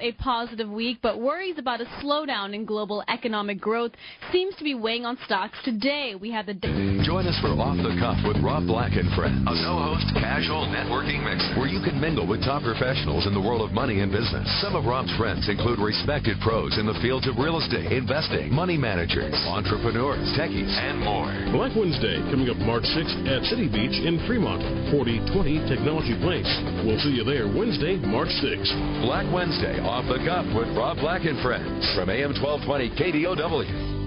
a positive week, but worries about a slowdown in global economic growth seems to be weighing on stocks today. We have the. Join us for Off the Cuff with Rob Black and Friends, a no-host casual networking mix where you can mingle with top professionals in the world of money and business. Some of Rob's friends include respected pros in the fields of real estate, investing, money managers, entrepreneurs, techies, and more. Black Wednesday coming up March 6th at City Beach in Fremont, 4020 Technology Place. We'll see you there Wednesday, March 6th. Black Wednesday off the Cuff with Rob Black and Friends from AM 1220 KDOW.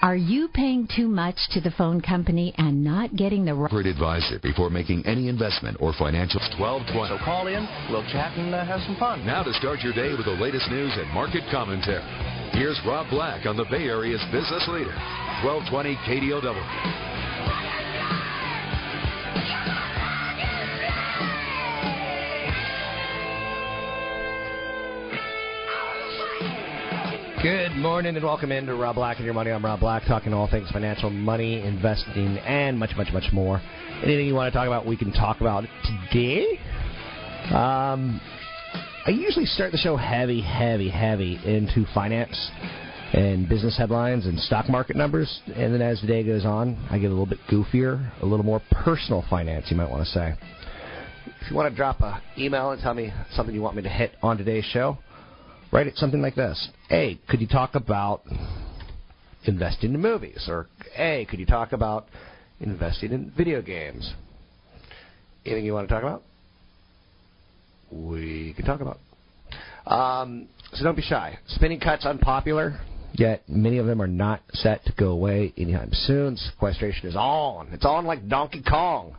Are you paying too much to the phone company and not getting the right advisor before making any investment or financial 1220. So call in, we'll chat and uh, have some fun. Now to start your day with the latest news and market commentary. Here's Rob Black on the Bay Area's business leader, 1220 KDOW. Good morning and welcome into Rob Black and Your Money. I'm Rob Black, talking all things financial, money, investing, and much, much, much more. Anything you want to talk about, we can talk about today. Um, I usually start the show heavy, heavy, heavy into finance and business headlines and stock market numbers, and then as the day goes on, I get a little bit goofier, a little more personal finance, you might want to say. If you want to drop an email and tell me something you want me to hit on today's show, write it something like this. A, could you talk about investing in movies? Or A, could you talk about investing in video games? Anything you want to talk about? We can talk about. Um, so don't be shy. Spinning cuts unpopular, yet many of them are not set to go away anytime soon. Sequestration is on. It's on like Donkey Kong.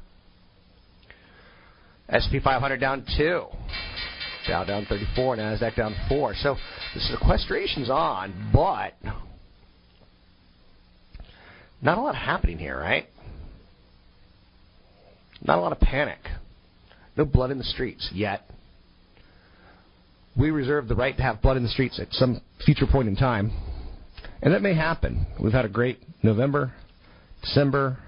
SP 500 down two. Dow down 34, Nasdaq down four. So the sequestration's on, but not a lot happening here, right? Not a lot of panic. No blood in the streets yet. We reserve the right to have blood in the streets at some future point in time. And that may happen. We've had a great November, December,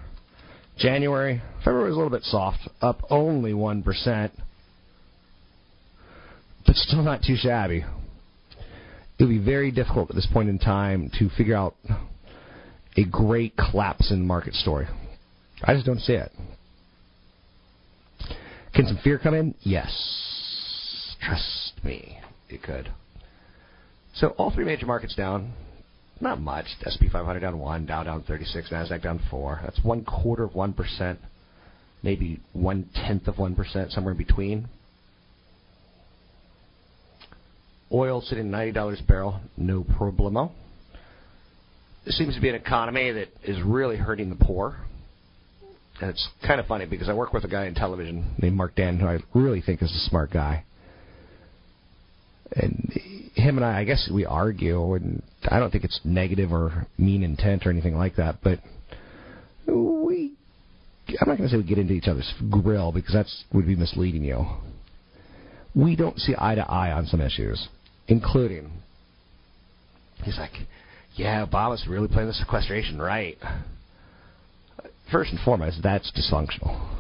January. February was a little bit soft, up only 1% but still not too shabby. It would be very difficult at this point in time to figure out a great collapse in the market story. I just don't see it. Can some fear come in? Yes. Trust me, it could. So all three major markets down. Not much. SP 500 down one, Dow down 36, Nasdaq down four. That's one quarter of one percent, maybe one tenth of one percent, somewhere in between. Oil sitting $90 a barrel, no problemo. It seems to be an economy that is really hurting the poor. And it's kind of funny because I work with a guy in television named Mark Dan, who I really think is a smart guy. And him and I, I guess we argue, and I don't think it's negative or mean intent or anything like that, but we, I'm not going to say we get into each other's grill because that would be misleading you. We don't see eye to eye on some issues including, he's like, yeah, Obama's really playing the sequestration right. First and foremost, that's dysfunctional.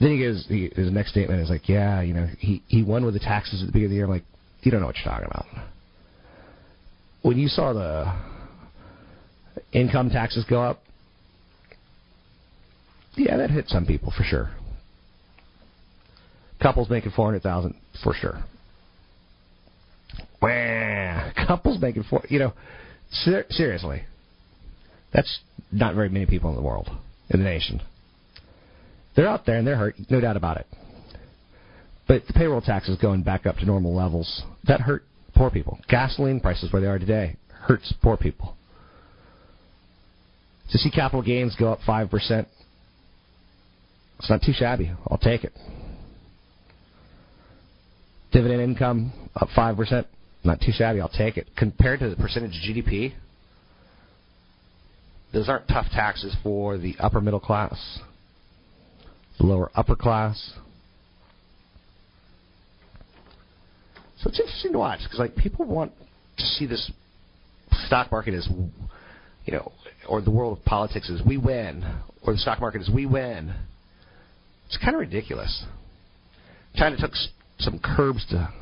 Then he goes, he, his next statement is like, yeah, you know, he, he won with the taxes at the beginning of the year. I'm like, you don't know what you're talking about. When you saw the income taxes go up, yeah, that hit some people for sure. Couples making four hundred thousand for sure. Wah, couples making four. You know, ser- seriously, that's not very many people in the world, in the nation. They're out there and they're hurt, no doubt about it. But the payroll taxes going back up to normal levels that hurt poor people. Gasoline prices where they are today hurts poor people. To see capital gains go up five percent, it's not too shabby. I'll take it. Dividend income up 5%. Not too shabby. I'll take it. Compared to the percentage of GDP, those aren't tough taxes for the upper middle class, the lower upper class. So it's interesting to watch because like people want to see this stock market as you know, or the world of politics is we win, or the stock market is we win. It's kind of ridiculous. China took some curbs to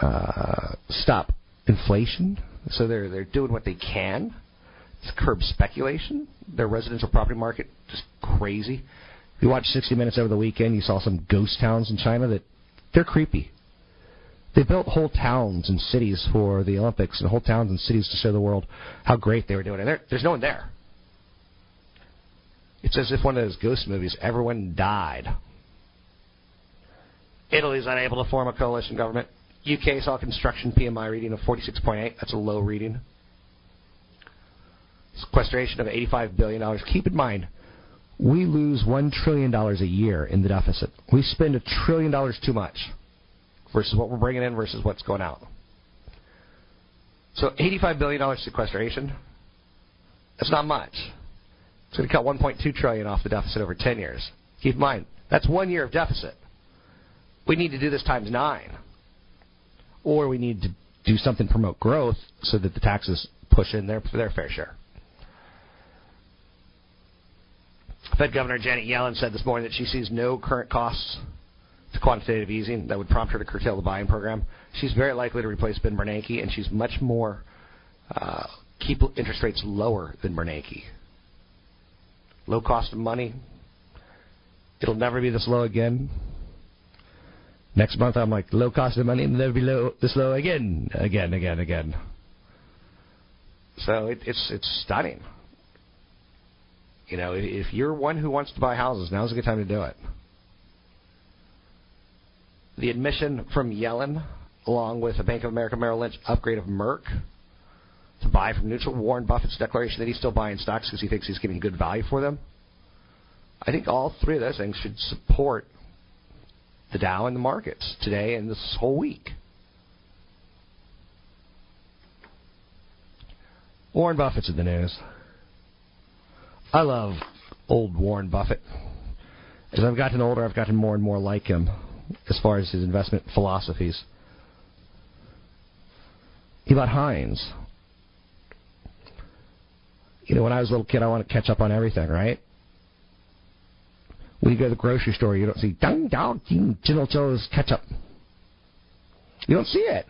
uh, stop inflation, so they're they're doing what they can to curb speculation. Their residential property market just crazy. You watched 60 Minutes over the weekend, you saw some ghost towns in China that they're creepy. They built whole towns and cities for the Olympics, and whole towns and cities to show the world how great they were doing. And there's no one there. It's as if one of those ghost movies. Everyone died. Italy's unable to form a coalition government. UK saw construction PMI reading of 46.8. That's a low reading. Sequestration of $85 billion. Keep in mind, we lose $1 trillion a year in the deficit. We spend a trillion dollars too much versus what we're bringing in versus what's going out. So $85 billion sequestration, that's not much. It's going to cut 1.2 trillion off the deficit over 10 years. Keep in mind, that's one year of deficit. We need to do this times nine. Or we need to do something to promote growth so that the taxes push in their, their fair share. Fed Governor Janet Yellen said this morning that she sees no current costs to quantitative easing that would prompt her to curtail the buying program. She's very likely to replace Ben Bernanke, and she's much more uh, keep interest rates lower than Bernanke. Low cost of money. It'll never be this low again. Next month, I'm like, low cost of money, and never be low, this low again, again, again, again. So it, it's it's stunning. You know, if you're one who wants to buy houses, now's a good time to do it. The admission from Yellen, along with a Bank of America Merrill Lynch upgrade of Merck to buy from neutral, Warren Buffett's declaration that he's still buying stocks because he thinks he's getting good value for them. I think all three of those things should support the Dow and the markets today and this whole week. Warren Buffett's in the news. I love old Warren Buffett. As I've gotten older, I've gotten more and more like him as far as his investment philosophies. He bought Heinz. You know, when I was a little kid, I wanted to catch up on everything, right? When you go to the grocery store, you don't see Dang Dao General Tso's ketchup. You don't see it.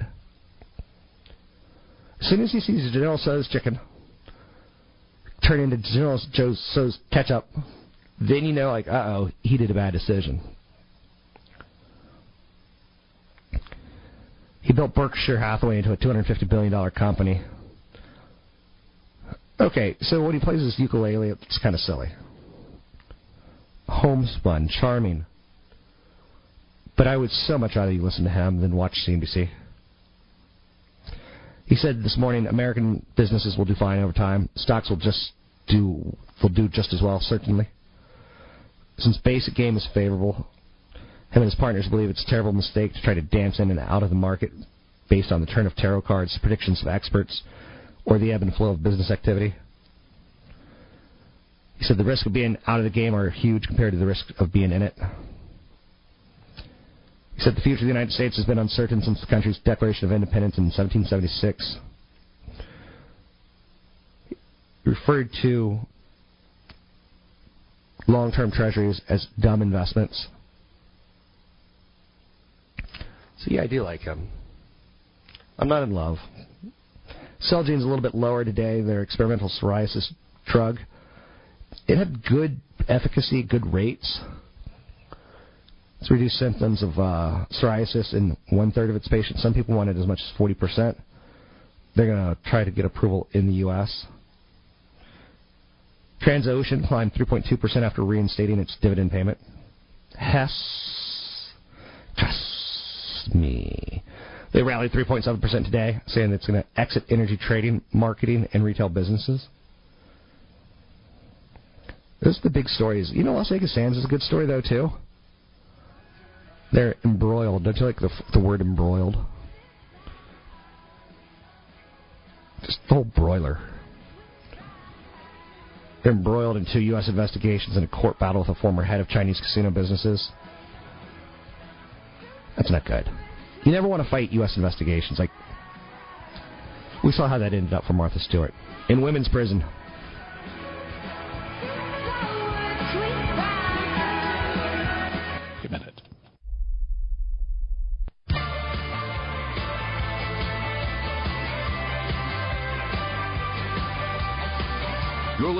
As soon as he sees General Tso's chicken turn into General Tso's ketchup, then you know, like, uh oh, he did a bad decision. He built Berkshire Hathaway into a $250 billion company. Okay, so when he plays this ukulele, it's kind of silly. Homespun, charming. But I would so much rather you listen to him than watch CNBC. He said this morning American businesses will do fine over time. Stocks will just do will do just as well, certainly. Since basic game is favorable, him and his partners believe it's a terrible mistake to try to dance in and out of the market based on the turn of tarot cards, predictions of experts, or the ebb and flow of business activity. He said the risk of being out of the game are huge compared to the risk of being in it. He said the future of the United States has been uncertain since the country's Declaration of Independence in 1776. He referred to long term treasuries as dumb investments. So yeah, I do like him. I'm not in love. Celgene's a little bit lower today. Their experimental psoriasis drug. It had good efficacy, good rates. It's reduced symptoms of uh, psoriasis in one third of its patients. Some people want it as much as 40%. They're going to try to get approval in the U.S. Transocean climbed 3.2% after reinstating its dividend payment. Hess. Trust me. They rallied 3.7% today, saying it's going to exit energy trading, marketing, and retail businesses. Those are the big stories. You know, Las Vegas Sands is a good story, though, too. They're embroiled. Don't you like the, the word embroiled? Just the whole broiler. Embroiled in two U.S. investigations and a court battle with a former head of Chinese casino businesses. That's not good. You never want to fight U.S. investigations. Like, we saw how that ended up for Martha Stewart. In women's prison,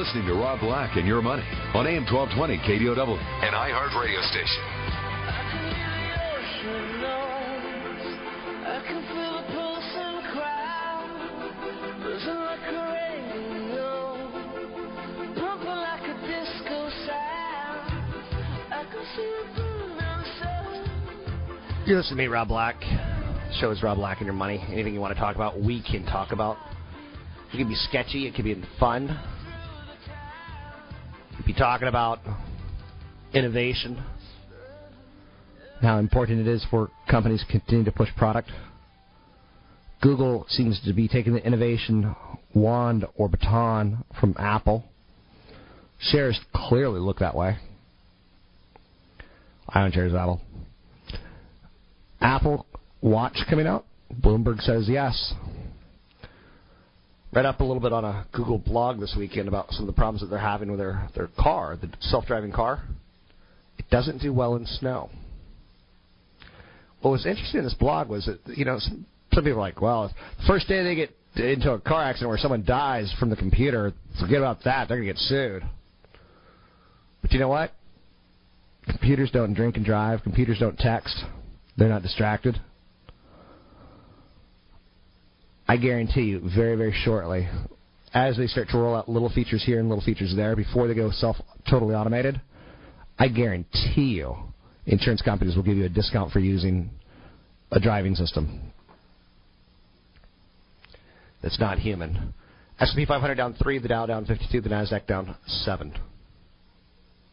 listening to Rob Black and Your Money on AM 1220 KDOW, an iHeart radio station. You listen to me, Rob Black. Show is Rob Black and Your Money. Anything you want to talk about, we can talk about. It can be sketchy. It can be fun. Be talking about innovation, how important it is for companies to continue to push product. Google seems to be taking the innovation wand or baton from Apple. Shares clearly look that way. I shares of Apple. Apple Watch coming out? Bloomberg says yes. Read up a little bit on a Google blog this weekend about some of the problems that they're having with their, their car, the self driving car. It doesn't do well in snow. What was interesting in this blog was that, you know, some, some people are like, well, the first day they get into a car accident where someone dies from the computer, forget about that, they're going to get sued. But you know what? Computers don't drink and drive, computers don't text, they're not distracted. I guarantee you, very, very shortly, as they start to roll out little features here and little features there before they go self totally automated, I guarantee you, insurance companies will give you a discount for using a driving system that's not human. S&P 500 down three, the Dow down 52, the Nasdaq down seven.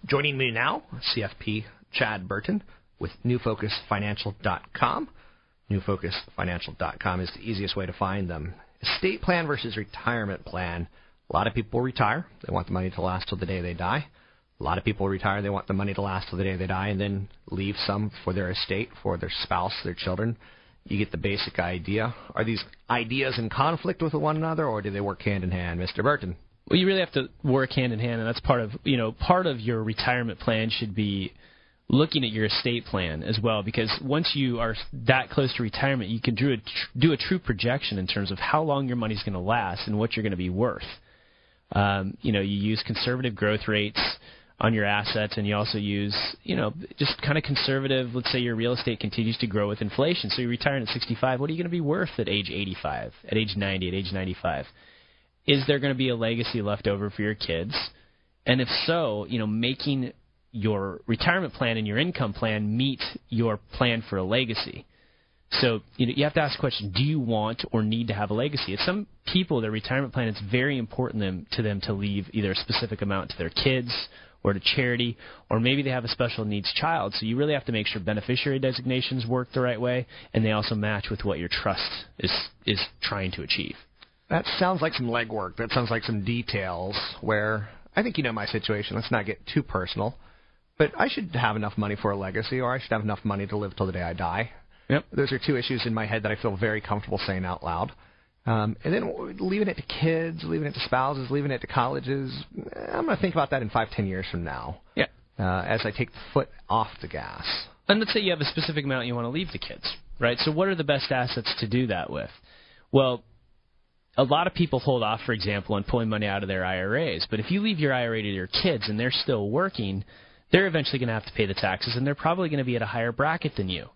Joining me now, CFP Chad Burton with NewFocusFinancial.com. NewFocusFinancial.com is the easiest way to find them. Estate plan versus retirement plan. A lot of people retire. They want the money to last till the day they die. A lot of people retire. They want the money to last till the day they die and then leave some for their estate, for their spouse, their children. You get the basic idea. Are these ideas in conflict with one another or do they work hand in hand? Mr. Burton. Well, you really have to work hand in hand, and that's part of you know part of your retirement plan should be looking at your estate plan as well, because once you are that close to retirement, you can do a, tr- do a true projection in terms of how long your money's going to last and what you're going to be worth. Um, you know, you use conservative growth rates on your assets, and you also use, you know, just kind of conservative. Let's say your real estate continues to grow with inflation, so you're retiring at 65. What are you going to be worth at age 85, at age 90, at age 95? Is there going to be a legacy left over for your kids? And if so, you know, making your retirement plan and your income plan meet your plan for a legacy. So you know you have to ask the question: Do you want or need to have a legacy? If some people, their retirement plan, it's very important them, to them to leave either a specific amount to their kids or to charity, or maybe they have a special needs child. So you really have to make sure beneficiary designations work the right way, and they also match with what your trust is is trying to achieve. That sounds like some legwork. That sounds like some details where I think you know my situation. Let's not get too personal. But I should have enough money for a legacy, or I should have enough money to live till the day I die. Yep. Those are two issues in my head that I feel very comfortable saying out loud. Um, and then leaving it to kids, leaving it to spouses, leaving it to colleges. I'm going to think about that in five, ten years from now. Yeah. Uh, as I take the foot off the gas. And let's say you have a specific amount you want to leave the kids, right? So what are the best assets to do that with? Well, a lot of people hold off, for example, on pulling money out of their IRAs. But if you leave your IRA to your kids and they're still working, they're eventually going to have to pay the taxes, and they're probably going to be at a higher bracket than you.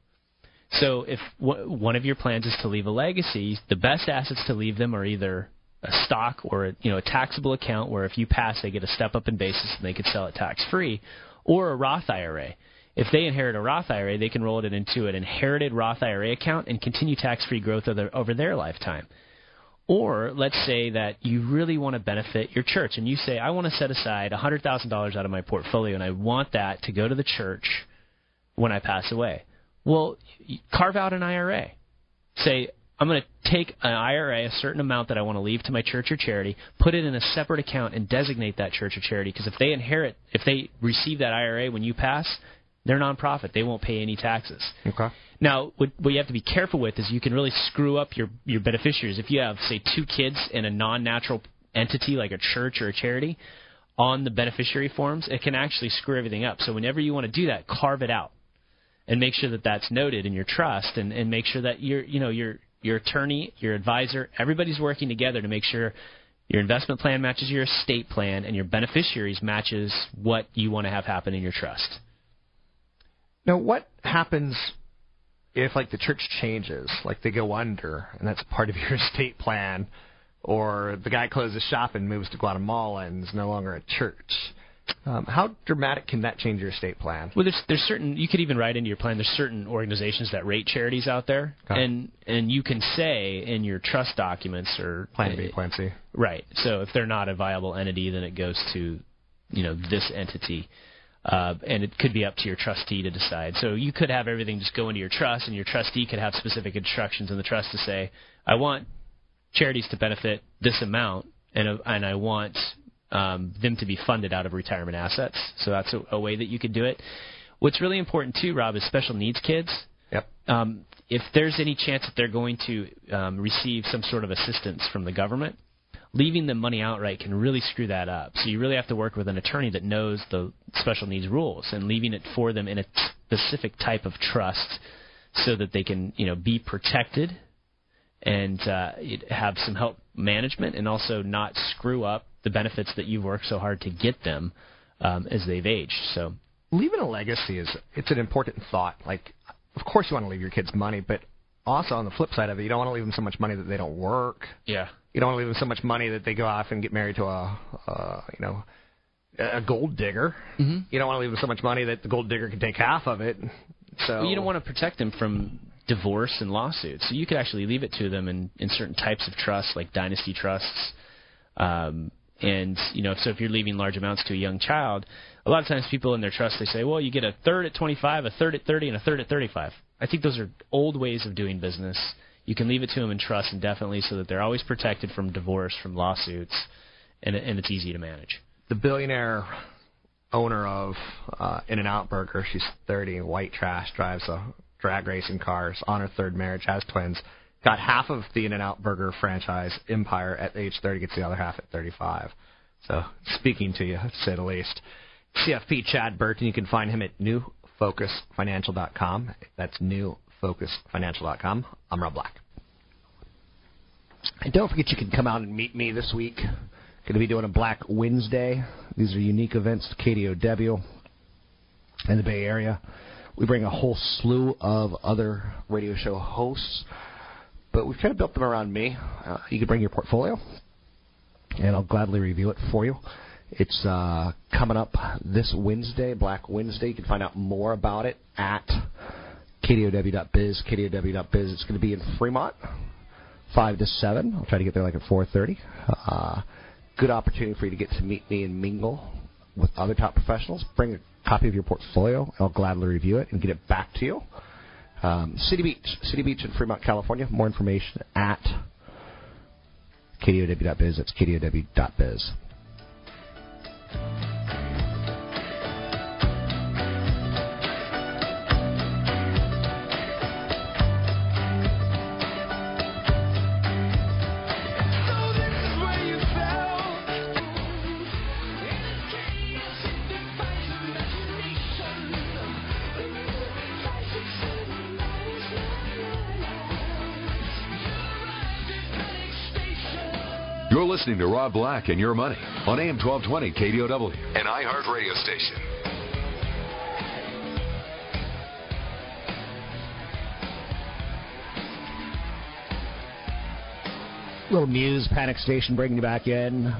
So if w- one of your plans is to leave a legacy, the best assets to leave them are either a stock or a, you know a taxable account where if you pass they get a step up in basis and they could sell it tax free, or a Roth IRA. If they inherit a Roth IRA, they can roll it into an inherited Roth IRA account and continue tax free growth over, over their lifetime. Or let's say that you really want to benefit your church and you say, I want to set aside $100,000 out of my portfolio and I want that to go to the church when I pass away. Well, carve out an IRA. Say, I'm going to take an IRA, a certain amount that I want to leave to my church or charity, put it in a separate account, and designate that church or charity. Because if they inherit, if they receive that IRA when you pass, they're nonprofit. They won't pay any taxes. Okay. Now, what, what you have to be careful with is you can really screw up your your beneficiaries. If you have, say, two kids in a non-natural entity like a church or a charity on the beneficiary forms, it can actually screw everything up. So whenever you want to do that, carve it out and make sure that that's noted in your trust, and, and make sure that your you know your your attorney, your advisor, everybody's working together to make sure your investment plan matches your estate plan and your beneficiaries matches what you want to have happen in your trust. Now, what happens if, like, the church changes, like they go under, and that's part of your estate plan, or the guy closes shop and moves to Guatemala and is no longer a church? Um, how dramatic can that change your estate plan? Well, there's there's certain you could even write into your plan. There's certain organizations that rate charities out there, and and you can say in your trust documents or Plan B, Plan C. Right. So if they're not a viable entity, then it goes to, you know, this entity, uh, and it could be up to your trustee to decide. So you could have everything just go into your trust, and your trustee could have specific instructions in the trust to say, I want charities to benefit this amount, and uh, and I want um, them to be funded out of retirement assets. So that's a, a way that you could do it. What's really important too, Rob, is special needs kids. Yep. Um, if there's any chance that they're going to um, receive some sort of assistance from the government, leaving the money outright can really screw that up. So you really have to work with an attorney that knows the special needs rules and leaving it for them in a specific type of trust so that they can, you know, be protected and uh, have some help management and also not screw up the benefits that you've worked so hard to get them um, as they've aged. So leaving a legacy is it's an important thought. Like, of course you want to leave your kids money, but also on the flip side of it, you don't want to leave them so much money that they don't work. yeah, You don't want to leave them so much money that they go off and get married to a, uh, you know, a gold digger. mm-hmm. You don't want to leave them so much money that the gold digger can take half of it. So Well, you don't want to protect them from divorce and lawsuits. So you could actually leave it to them in, in certain types of trusts, like dynasty trusts. Um, and you know, so if you're leaving large amounts to a young child, a lot of times people in their trust they say, well, you get a third at 25, a third at 30, and a third at 35. I think those are old ways of doing business. You can leave it to them in trust indefinitely, so that they're always protected from divorce, from lawsuits, and, and it's easy to manage. the billionaire owner of uh, In-N-Out Burger, she's 30, white trash, drives a drag racing cars, on her third marriage, has twins, got half of the In-N-Out Burger franchise empire at age 30, gets the other half at 35. So, speaking to you, to say the least. CFP Chad Burton, you can find him at newfocusfinancial.com. That's newfocusfinancial.com. I'm Rob Black. And don't forget you can come out and meet me this week. Going to be doing a Black Wednesday. These are unique events to KDOW in the Bay Area. We bring a whole slew of other radio show hosts, but we've kind of built them around me. Uh, you can bring your portfolio, and I'll gladly review it for you. It's uh, coming up this Wednesday, Black Wednesday. You can find out more about it at kdow.biz, kdow.biz. It's going to be in Fremont, five to seven. I'll try to get there like at four thirty. Uh, good opportunity for you to get to meet me and mingle with other top professionals. Bring a copy of your portfolio. I'll gladly review it and get it back to you. Um, City Beach, City Beach in Fremont, California. More information at kdow.biz. That's kdow.biz. あ! Listening to Rob Black and Your Money on AM 1220 KDOW, an iHeart radio station. Little Muse, Panic Station, bringing you back in.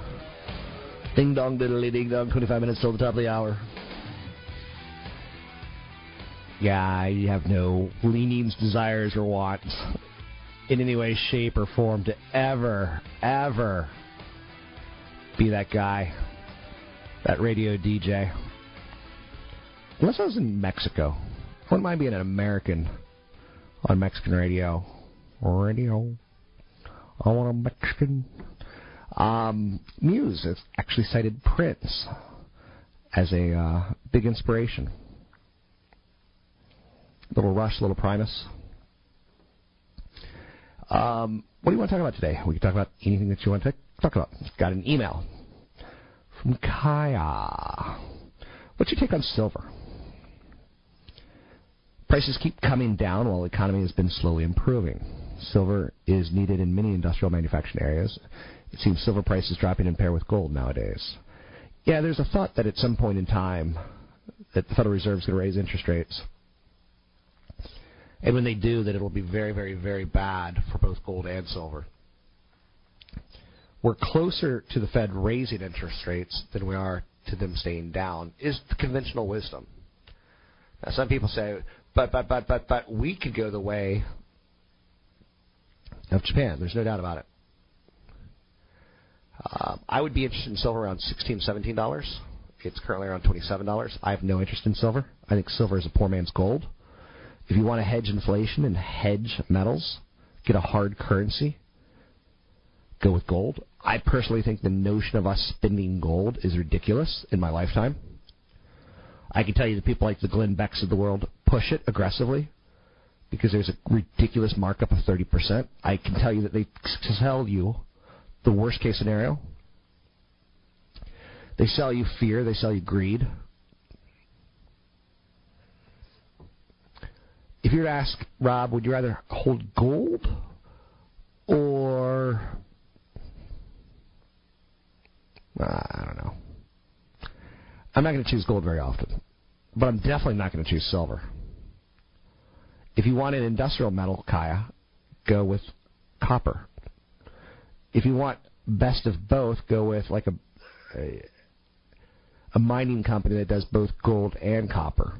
Ding dong, diddly ding dong, 25 minutes till the top of the hour. Yeah, I have no leanings, desires, or wants in any way, shape, or form to ever, ever be that guy, that radio DJ. Unless I was in Mexico. wouldn't mind being an American on Mexican radio. Radio. I want a Mexican. Um, Muse has actually cited Prince as a uh, big inspiration. Little Rush, Little Primus. Um, what do you want to talk about today? We can talk about anything that you want to talk about. Got an email from Kaya. What's your take on silver? Prices keep coming down while the economy has been slowly improving. Silver is needed in many industrial manufacturing areas. It seems silver prices dropping in pair with gold nowadays. Yeah, there's a thought that at some point in time that the Federal Reserve is going to raise interest rates. And when they do, that it'll be very, very, very bad for both gold and silver. We're closer to the Fed raising interest rates than we are to them staying down, is the conventional wisdom. Now, some people say, but, but, but, but, but, we could go the way of Japan. There's no doubt about it. Uh, I would be interested in silver around $16, $17. It's currently around $27. I have no interest in silver. I think silver is a poor man's gold. If you want to hedge inflation and hedge metals, get a hard currency, go with gold. I personally think the notion of us spending gold is ridiculous in my lifetime. I can tell you that people like the Glenn Becks of the world push it aggressively because there's a ridiculous markup of 30%. I can tell you that they sell you the worst case scenario. They sell you fear, they sell you greed. If you were to ask Rob, would you rather hold gold or Uh, I don't know. I'm not going to choose gold very often, but I'm definitely not going to choose silver. If you want an industrial metal, Kaya, go with copper. If you want best of both, go with like a, a a mining company that does both gold and copper.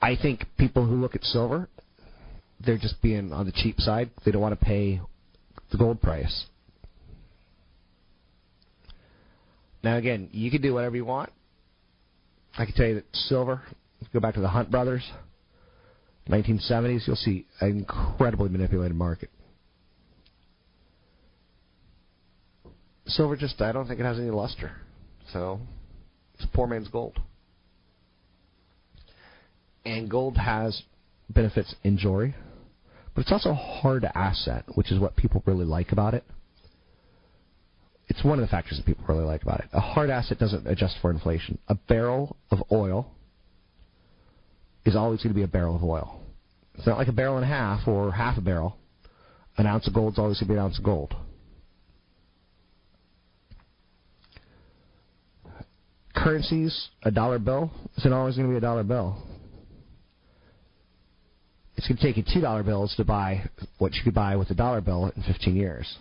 I think people who look at silver, they're just being on the cheap side. They don't want to pay the gold price. Now, again, you can do whatever you want. I can tell you that silver, go back to the Hunt brothers, 1970s, you'll see an incredibly manipulated market. Silver just, I don't think it has any luster. So, it's poor man's gold. And gold has benefits in jewelry, but it's also a hard asset, which is what people really like about it. It's one of the factors that people really like about it. A hard asset doesn't adjust for inflation. A barrel of oil is always going to be a barrel of oil. It's not like a barrel and a half or half a barrel. An ounce of gold is always going to be an ounce of gold. Currencies, a dollar bill, isn't always going to be a dollar bill it's going to take you two dollar bills to buy what you could buy with a dollar bill in 15 years.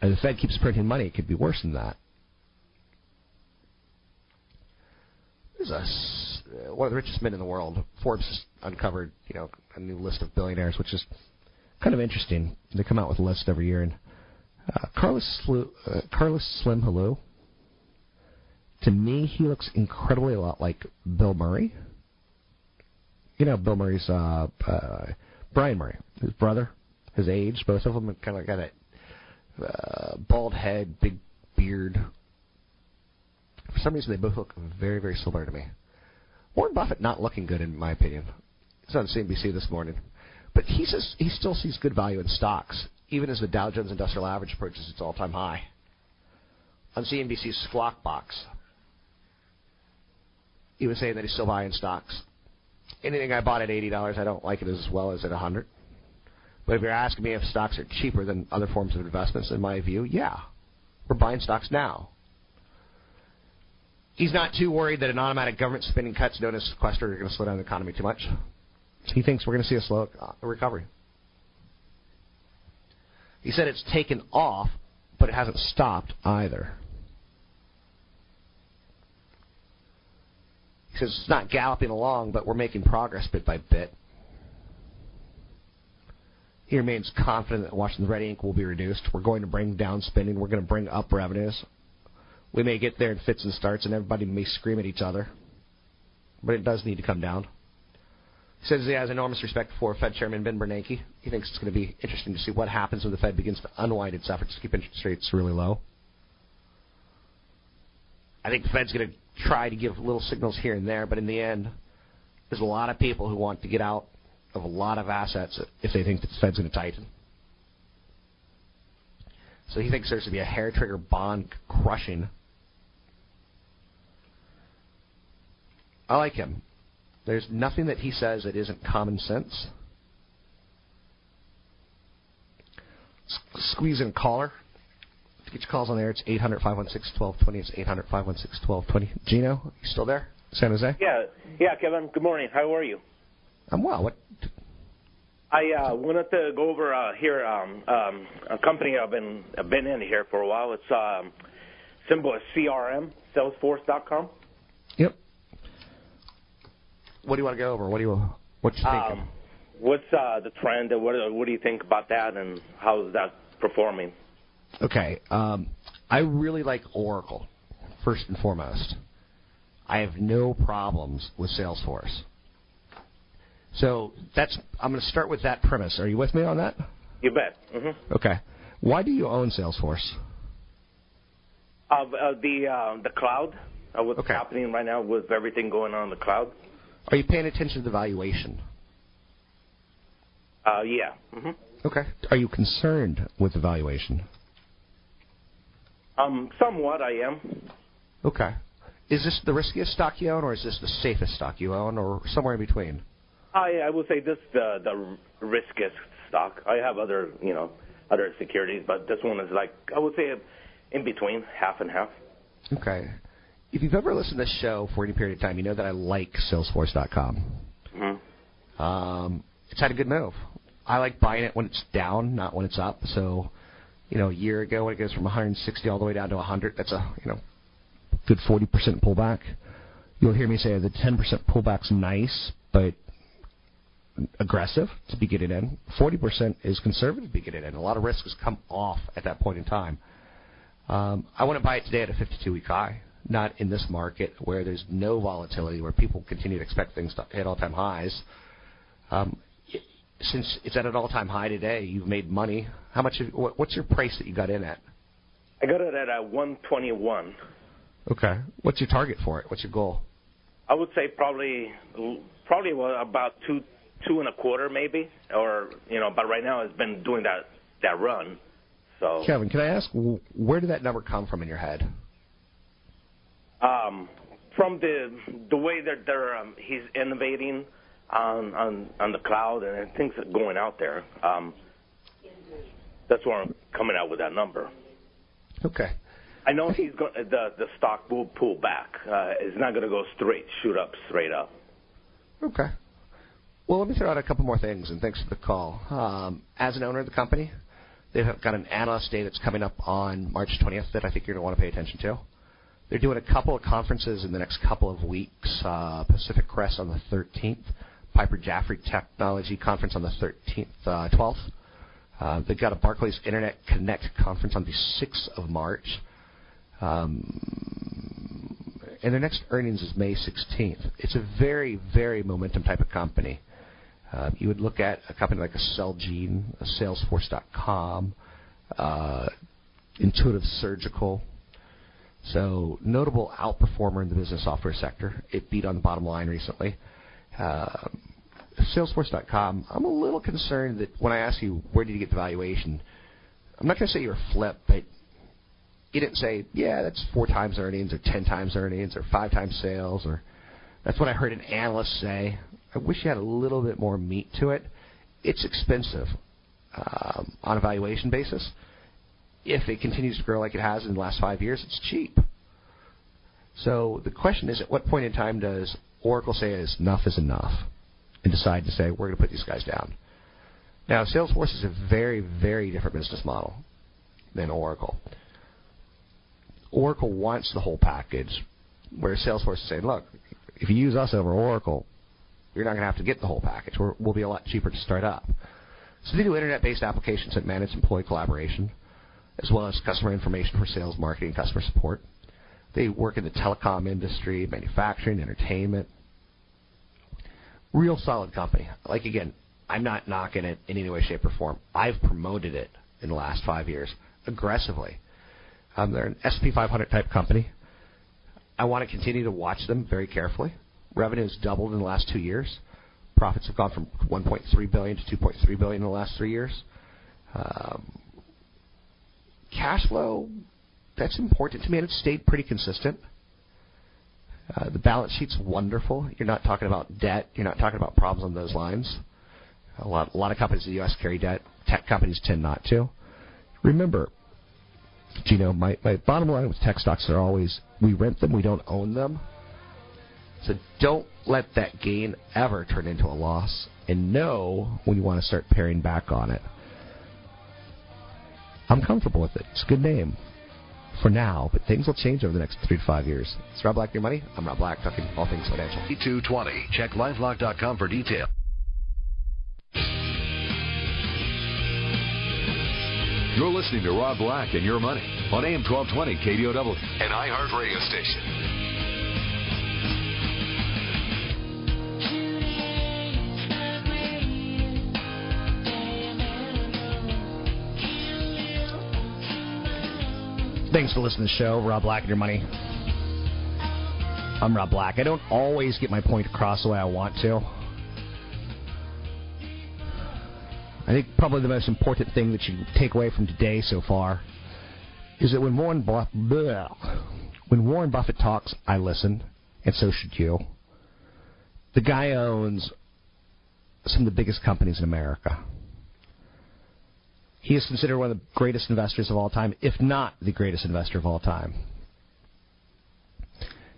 And the Fed keeps printing money, it could be worse than that. There's a, one of the richest men in the world. Forbes uncovered, you know, a new list of billionaires, which is kind of interesting. They come out with a list every year, and uh, Carlos Slu, uh, Carlos Slim Helú. To me, he looks incredibly a lot like Bill Murray you know Bill Murray's uh, uh, Brian Murray, his brother, his age. Both of them kind of got a uh, bald head, big beard. For some reason, they both look very, very similar to me. Warren Buffett not looking good in my opinion. He's on CNBC this morning, but he says he still sees good value in stocks, even as the Dow Jones Industrial Average approaches its all-time high. On CNBC's Squawk Box, he was saying that he's still buying stocks anything I bought at eighty dollars, I don't like it as well as at a hundred. But if you're asking me if stocks are cheaper than other forms of investments, in my view, yeah, we're buying stocks now. He's not too worried that an automatic government spending cuts known as sequester are going to slow down the economy too much. He thinks we're going to see a slow uh, recovery. He said it's taken off, but it hasn't stopped either. Says it's not galloping along, but we're making progress bit by bit. He remains confident that Washington's red ink will be reduced. We're going to bring down spending. We're going to bring up revenues. We may get there in fits and starts, and everybody may scream at each other, but it does need to come down. He says he has enormous respect for Fed Chairman Ben Bernanke. He thinks it's going to be interesting to see what happens when the Fed begins to unwind its efforts to keep interest rates really low. I think the Fed's going to try to give little signals here and there, but in the end, there's a lot of people who want to get out of a lot of assets if they think the Fed's going to tighten. So he thinks there's going to be a hair trigger bond crushing. I like him. There's nothing that he says that isn't common sense. S- squeeze in caller. To get your calls on there, it's 800 516 1220. It's 800 516 1220. Gino, you still there? San Jose? Yeah, yeah, Kevin. Good morning. How are you? I'm well. What? I uh, wanted to go over uh, here um, um, a company I've been I've been in here for a while. It's um, symbol is CRM, Salesforce.com. Yep. What do you want to go over? What do you what you thinking? Um, what's uh, the trend? What what do you think about that, and how is that performing? Okay. Um, I really like Oracle, first and foremost. I have no problems with Salesforce. So that's I'm going to start with that premise. Are you with me on that? You bet. hmm Okay. Why do you own Salesforce? Uh, uh, the uh, the cloud. Uh, what's Okay. happening right now with everything going on in the cloud? Are you paying attention to the valuation? Uh, yeah. hmm Okay. Are you concerned with the valuation? Um, somewhat, I am. Okay. Is this the riskiest stock you own, or is this the safest stock you own, or somewhere in between? I I would say this the the riskiest stock. I have other you know other securities, but this one is like I would say in between, half and half. Okay. If you've ever listened to this show for any period of time, you know that I like Salesforce.com. hmm Um, it's had a good move. I like buying it when it's down, not when it's up. So, you know, a year ago when it goes from 160 all the way down to 100, that's a you know good 40% pullback. You'll hear me say the 10% pullback's nice, but aggressive to be getting in. 40% is conservative to be getting in. A lot of risk has come off at that point in time. Um, I want to buy it today at a 52-week high, not in this market where there's no volatility, where people continue to expect things to hit all-time highs. Um, since it's at an all-time high today, you've made money. How much? Have, what- what's your price that you got in at? I got it at a 121. Okay. What's your target for it? What's your goal? I would say probably probably about two two and a quarter maybe, or you know, but right now it's been doing that that run. So Kevin, can I ask where did that number come from in your head? um, from the the way that they're um, he's innovating on on on the cloud and things going out there. Um, that's where I'm coming out with that number. Okay. I know he's going the the stock will pull back. Uh, it's not going to go straight shoot up straight up. Okay. Well, let me throw out a couple more things, and thanks for the call. Um, as an owner of the company, they've got an analyst day that's coming up on March 20th that I think you're going to want to pay attention to. They're doing a couple of conferences in the next couple of weeks. Uh, Pacific Crest on the 13th, Piper Jaffray Technology Conference on the 13th, uh, 12th. Uh, they've got a Barclays Internet Connect conference on the 6th of March. Um, and their next earnings is May 16th. It's a very, very momentum type of company. Uh, you would look at a company like a Celgene, a Salesforce.com, uh, Intuitive Surgical. So notable outperformer in the business software sector. It beat on the bottom line recently. Uh, Salesforce.com. I'm a little concerned that when I ask you where did you get the valuation, I'm not going to say you're a flip, but you didn't say, yeah, that's four times earnings or ten times earnings or five times sales or that's what I heard an analyst say. I wish you had a little bit more meat to it. It's expensive um, on a valuation basis. If it continues to grow like it has in the last five years, it's cheap. So the question is, at what point in time does Oracle say is enough is enough, and decide to say we're going to put these guys down? Now, Salesforce is a very, very different business model than Oracle. Oracle wants the whole package, where Salesforce is saying, look, if you use us over Oracle, you're not going to have to get the whole package. We're, we'll be a lot cheaper to start up. So they do internet-based applications that manage employee collaboration, as well as customer information for sales, marketing, customer support. They work in the telecom industry, manufacturing, entertainment. Real solid company. Like again, I'm not knocking it in any way, shape, or form. I've promoted it in the last five years aggressively. Um, they're an S&P 500 type company. I want to continue to watch them very carefully. Revenue has doubled in the last two years. Profits have gone from 1.3 billion to 2.3 billion in the last three years. Um, cash flow, that's important to me, and it's stayed pretty consistent. Uh, the balance sheet's wonderful. You're not talking about debt. You're not talking about problems on those lines. A lot, a lot of companies in the U.S. carry debt. Tech companies tend not to. Remember, you know, my, my bottom line with tech stocks are always we rent them, we don't own them. So don't let that gain ever turn into a loss, and know when you want to start paring back on it. I'm comfortable with it. It's a good name for now, but things will change over the next three to five years. It's Rob Black, your money. I'm Rob Black, talking all things financial. 220. Check lifelock.com for details. You're listening to Rob Black and Your Money on AM 1220 KDOW, an iHeart radio station. Thanks for listening to the show. Rob Black and Your Money. I'm Rob Black. I don't always get my point across the way I want to. I think probably the most important thing that you take away from today so far is that when Warren, Buff- when Warren Buffett talks, I listen, and so should you. The guy owns some of the biggest companies in America. He is considered one of the greatest investors of all time, if not the greatest investor of all time.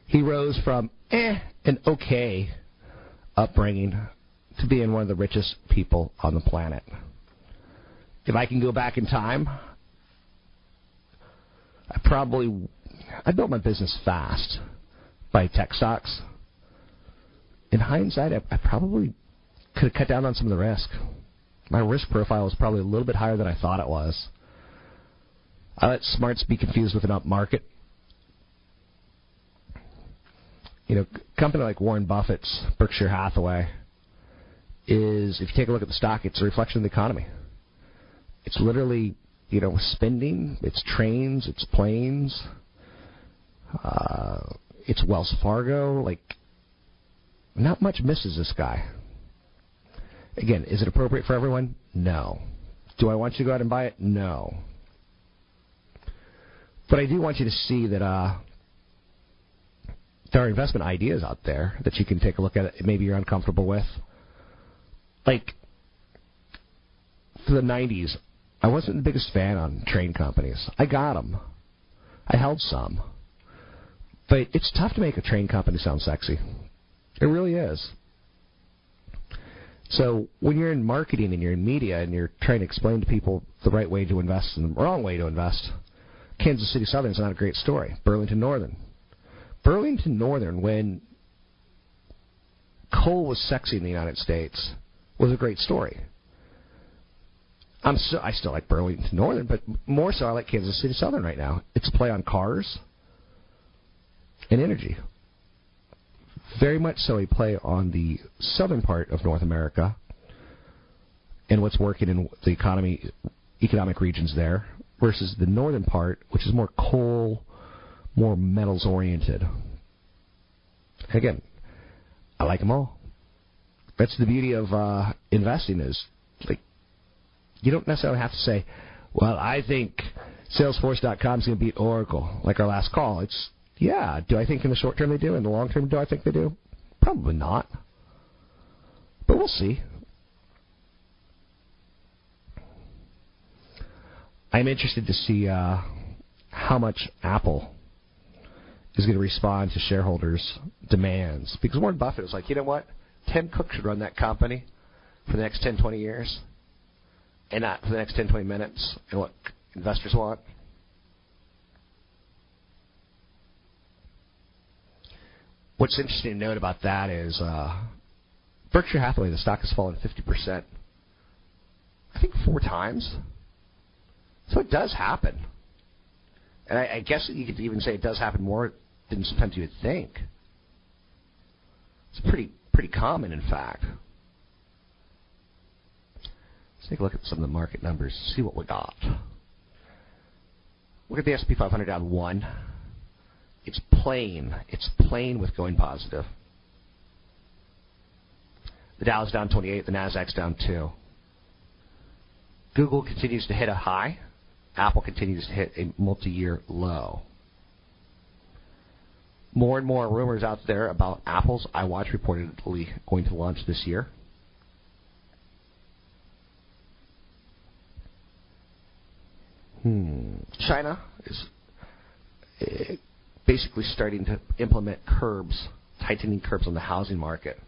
He rose from eh, an okay upbringing to being one of the richest people on the planet. If I can go back in time, I probably I built my business fast by tech stocks. In hindsight, I, I probably could have cut down on some of the risk my risk profile was probably a little bit higher than I thought it was. I let smarts be confused with an up market. You know, company like Warren Buffett's Berkshire Hathaway is, if you take a look at the stock, it's a reflection of the economy. It's literally, you know, spending, it's trains, it's planes, uh, it's Wells Fargo. Like, not much misses this guy. Again, is it appropriate for everyone? No. Do I want you to go out and buy it? No. But I do want you to see that uh, there are investment ideas out there that you can take a look at. Maybe you're uncomfortable with. Like for the '90s, I wasn't the biggest fan on train companies. I got them. I held some. But it's tough to make a train company sound sexy. It really is. So when you're in marketing and you're in media and you're trying to explain to people the right way to invest and the wrong way to invest, Kansas City Southern is not a great story. Burlington Northern. Burlington Northern, when coal was sexy in the United States, was a great story. I'm so, I still like Burlington Northern, but more so I like Kansas City Southern right now. It's a play on cars and energy very much so a play on the southern part of North America and what's working in the economy economic regions there versus the northern part, which is more coal, more metals oriented. Again, I like them all. That's the beauty of uh, investing is like you don't necessarily have to say, well, I think Salesforce.com is going to beat Oracle, like our last call. It's yeah. Do I think in the short term they do? In the long term, do I think they do? Probably not. But we'll see. I'm interested to see uh, how much Apple is going to respond to shareholders' demands. Because Warren Buffett was like, you know what? Tim Cook should run that company for the next 10, 20 years, and not for the next 10, 20 minutes, and what investors want. What's interesting to note about that is uh, Berkshire Hathaway, the stock has fallen 50%. I think four times. So it does happen. And I, I guess you could even say it does happen more than sometimes you would think. It's pretty pretty common, in fact. Let's take a look at some of the market numbers, see what we got. Look at the S&P 500 down one. It's plain. It's plain with going positive. The Dow's down 28. The Nasdaq's down two. Google continues to hit a high. Apple continues to hit a multi-year low. More and more rumors out there about Apple's iWatch reportedly going to launch this year. Hmm. China is basically starting to implement curbs, tightening curbs on the housing market.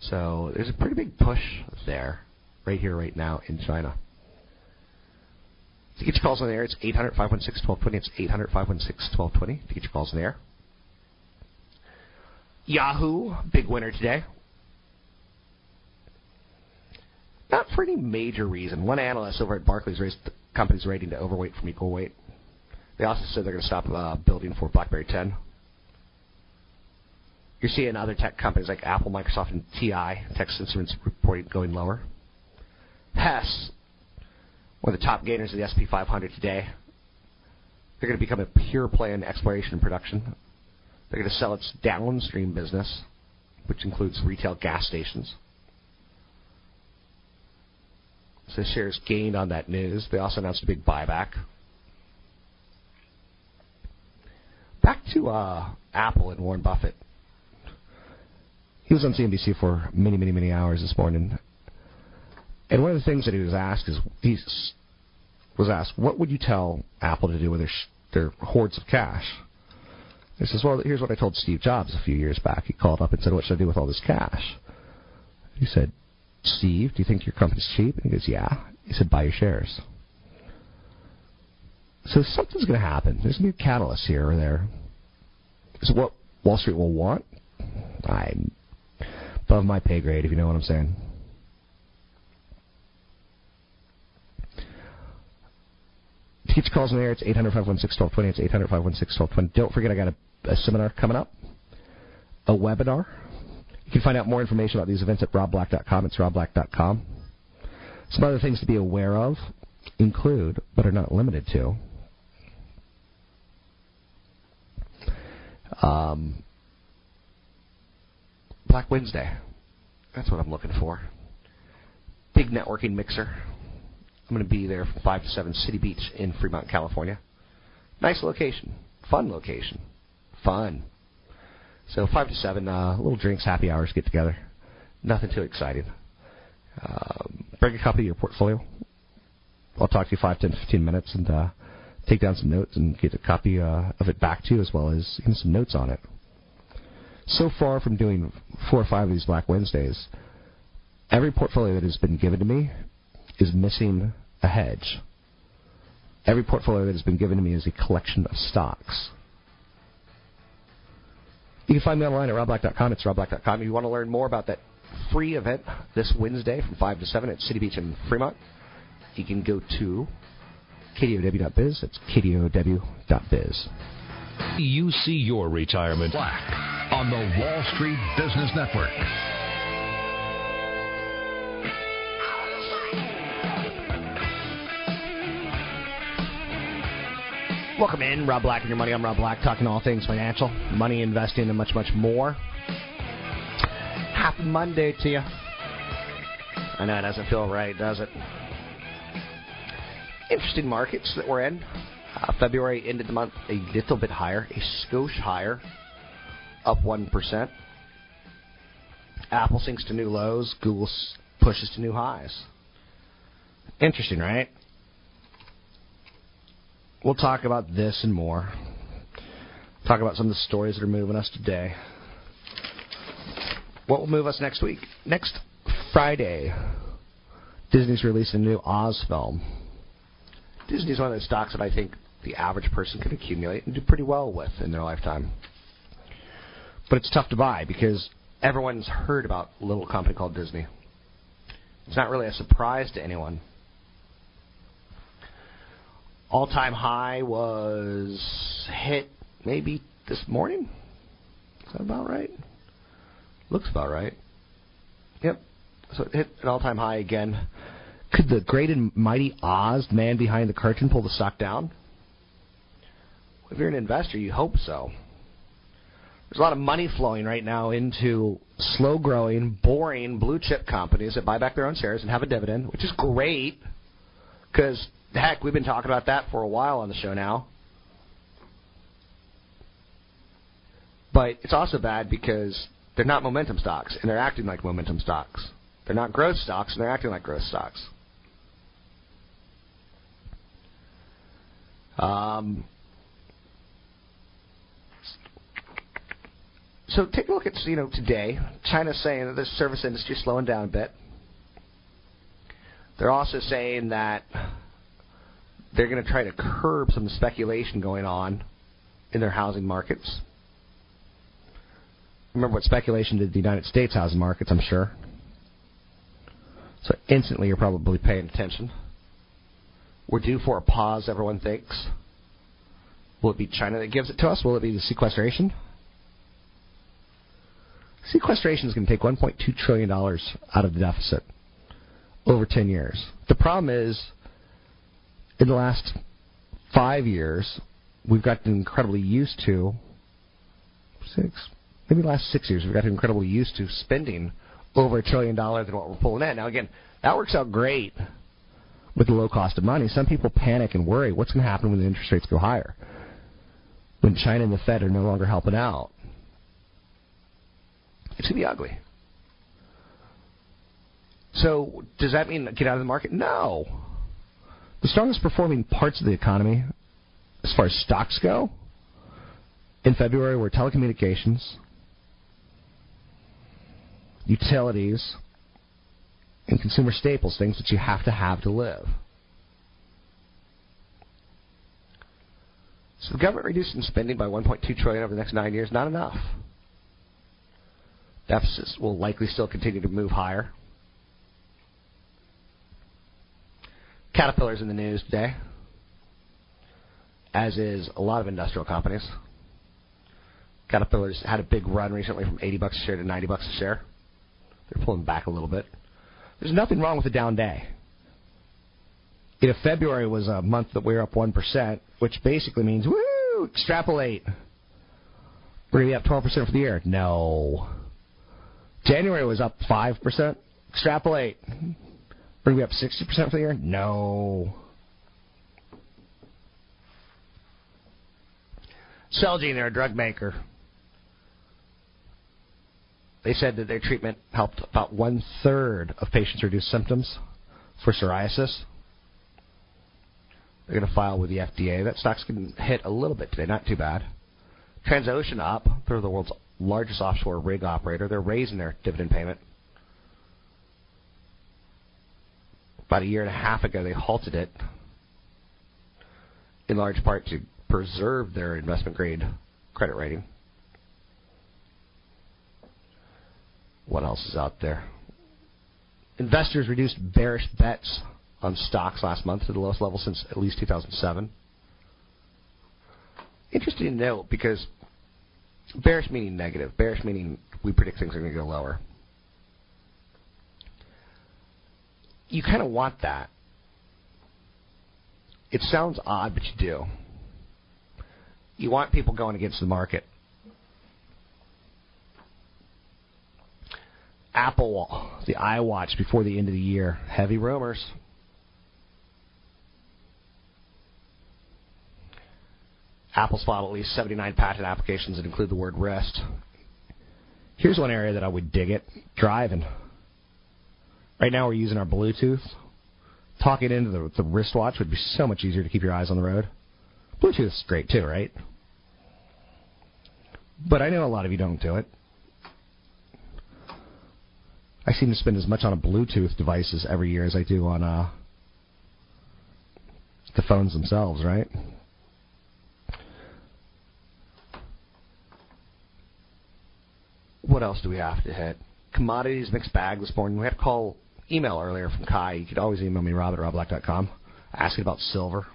So there's a pretty big push there, right here, right now in China. To get your calls on the air, it's 800 516 1220. It's 800 516 1220 to get your calls on the air. Yahoo, big winner today. Not for any major reason. One analyst over at Barclays raised the company's rating to overweight from equal weight. They also said they're going to stop uh, building for BlackBerry 10. You're seeing other tech companies like Apple, Microsoft, and TI, Texas Instruments, reporting going lower. Hess, one of the top gainers of the S&P 500 today, they're going to become a pure play in exploration and production. They're going to sell its downstream business, which includes retail gas stations. So shares gained on that news. They also announced a big buyback. Back to uh, Apple and Warren Buffett. He was on CNBC for many, many, many hours this morning. And one of the things that he was asked is he was asked, "What would you tell Apple to do with their their hoards of cash?" He says, "Well, here's what I told Steve Jobs a few years back. He called up and said, "What should I do with all this cash?" He said, "Steve, do you think your company's cheap?" And he goes, "Yeah." He said, "Buy your shares." So something's going to happen. There's going to be catalyst here or there. Is what Wall Street will want? I'm above my pay grade, if you know what I'm saying. To get your calls in the air, it's 800 516 1220. It's 800 516 1220. Don't forget, I got a, a seminar coming up, a webinar. You can find out more information about these events at robblack.com. It's robblack.com. Some other things to be aware of include, but are not limited to, um, Black Wednesday. That's what I'm looking for. Big networking mixer. I'm going to be there from 5 to 7, City Beach in Fremont, California. Nice location. Fun location. Fun. So 5 to 7, uh, little drinks, happy hours, get together. Nothing too exciting. Um, bring a copy of your portfolio. I'll talk to you 5, 10, 15 minutes and uh, take down some notes and get a copy uh, of it back to you as well as some notes on it. So far from doing four or five of these Black Wednesdays, every portfolio that has been given to me is missing a hedge. Every portfolio that has been given to me is a collection of stocks. You can find me online at robblack.com. It's robblack.com. If you want to learn more about that free event this Wednesday from 5 to 7 at City Beach in Fremont, you can go to kdow.biz. That's kdow.biz. You see your retirement black on the Wall Street Business Network. Welcome in, Rob Black and your money. I'm Rob Black, talking all things financial, money, investing, and much, much more. Happy Monday to you. I know it doesn't feel right, does it? Interesting markets that we're in. Uh, February ended the month a little bit higher, a skosh higher, up 1%. Apple sinks to new lows, Google pushes to new highs. Interesting, right? We'll talk about this and more. Talk about some of the stories that are moving us today. What will move us next week? Next Friday, Disney's releasing a new Oz film. Disney's one of those stocks that I think the average person could accumulate and do pretty well with in their lifetime. But it's tough to buy because everyone's heard about a little company called Disney. It's not really a surprise to anyone All time high was hit maybe this morning. Is that about right? Looks about right. Yep. So it hit an all time high again. Could the great and mighty Oz, the man behind the curtain, pull the stock down? If you're an investor, you hope so. There's a lot of money flowing right now into slow growing, boring blue chip companies that buy back their own shares and have a dividend, which is great because, heck, we've been talking about that for a while on the show now. But it's also bad because they're not momentum stocks and they're acting like momentum stocks. They're not growth stocks and they're acting like growth stocks. Um, so take a look at you know today. China's saying that the service industry is slowing down a bit. They're also saying that they're going to try to curb some speculation going on in their housing markets. Remember what speculation did the United States housing markets, I'm sure. So instantly you're probably paying attention. We're due for a pause, everyone thinks. Will it be China that gives it to us? Will it be the sequestration? Sequestration is going to take $1.2 trillion out of the deficit over 10 years. The problem is, in the last five years, we've gotten incredibly used to six, maybe the last six years, we've gotten incredibly used to spending over a trillion dollars than what we're pulling in. Now, again, that works out great with the low cost of money. Some people panic and worry what's going to happen when the interest rates go higher, when China and the Fed are no longer helping out. It's going to be ugly. So, does that mean get out of the market? No. The strongest performing parts of the economy, as far as stocks go, in February were telecommunications, utilities, and consumer staples, things that you have to have to live. So the government reducing spending by 1.2 trillion over the next nine years, not enough. Deficits will likely still continue to move higher. Caterpillar's in the news today, as is a lot of industrial companies. Caterpillar's had a big run recently from 80 bucks a share to 90 bucks a share. They're pulling back a little bit. There's nothing wrong with a down day. If February was a month that we were up 1%, which basically means, woo, extrapolate. We're going to be up 12% for the year. No. January was up 5%. Extrapolate. We're going to be up 60% for the year? No. Celgene, they're a drug maker. They said that their treatment helped about one third of patients reduce symptoms for psoriasis. They're going to file with the FDA. That stock's going to hit a little bit today, not too bad. Transocean up. They're the world's largest offshore rig operator. They're raising their dividend payment. About a year and a half ago, they halted it, in large part to preserve their investment grade credit rating. What else is out there? Investors reduced bearish bets on stocks last month to the lowest level since at least 2007. Interesting to note because bearish meaning negative, bearish meaning we predict things are going to go lower. You kind of want that. It sounds odd, but you do. You want people going against the market. Apple, the iWatch before the end of the year. Heavy rumors. Apple's filed at least 79 patent applications that include the word wrist. Here's one area that I would dig it driving. Right now, we're using our Bluetooth. Talking into the, the wristwatch would be so much easier to keep your eyes on the road. Bluetooth's great too, right? But I know a lot of you don't do it. I seem to spend as much on a Bluetooth devices every year as I do on uh, the phones themselves, right? What else do we have to hit? Commodities mixed bag this morning. We had a call email earlier from Kai. You could always email me, rob at robblack.com, asking about silver.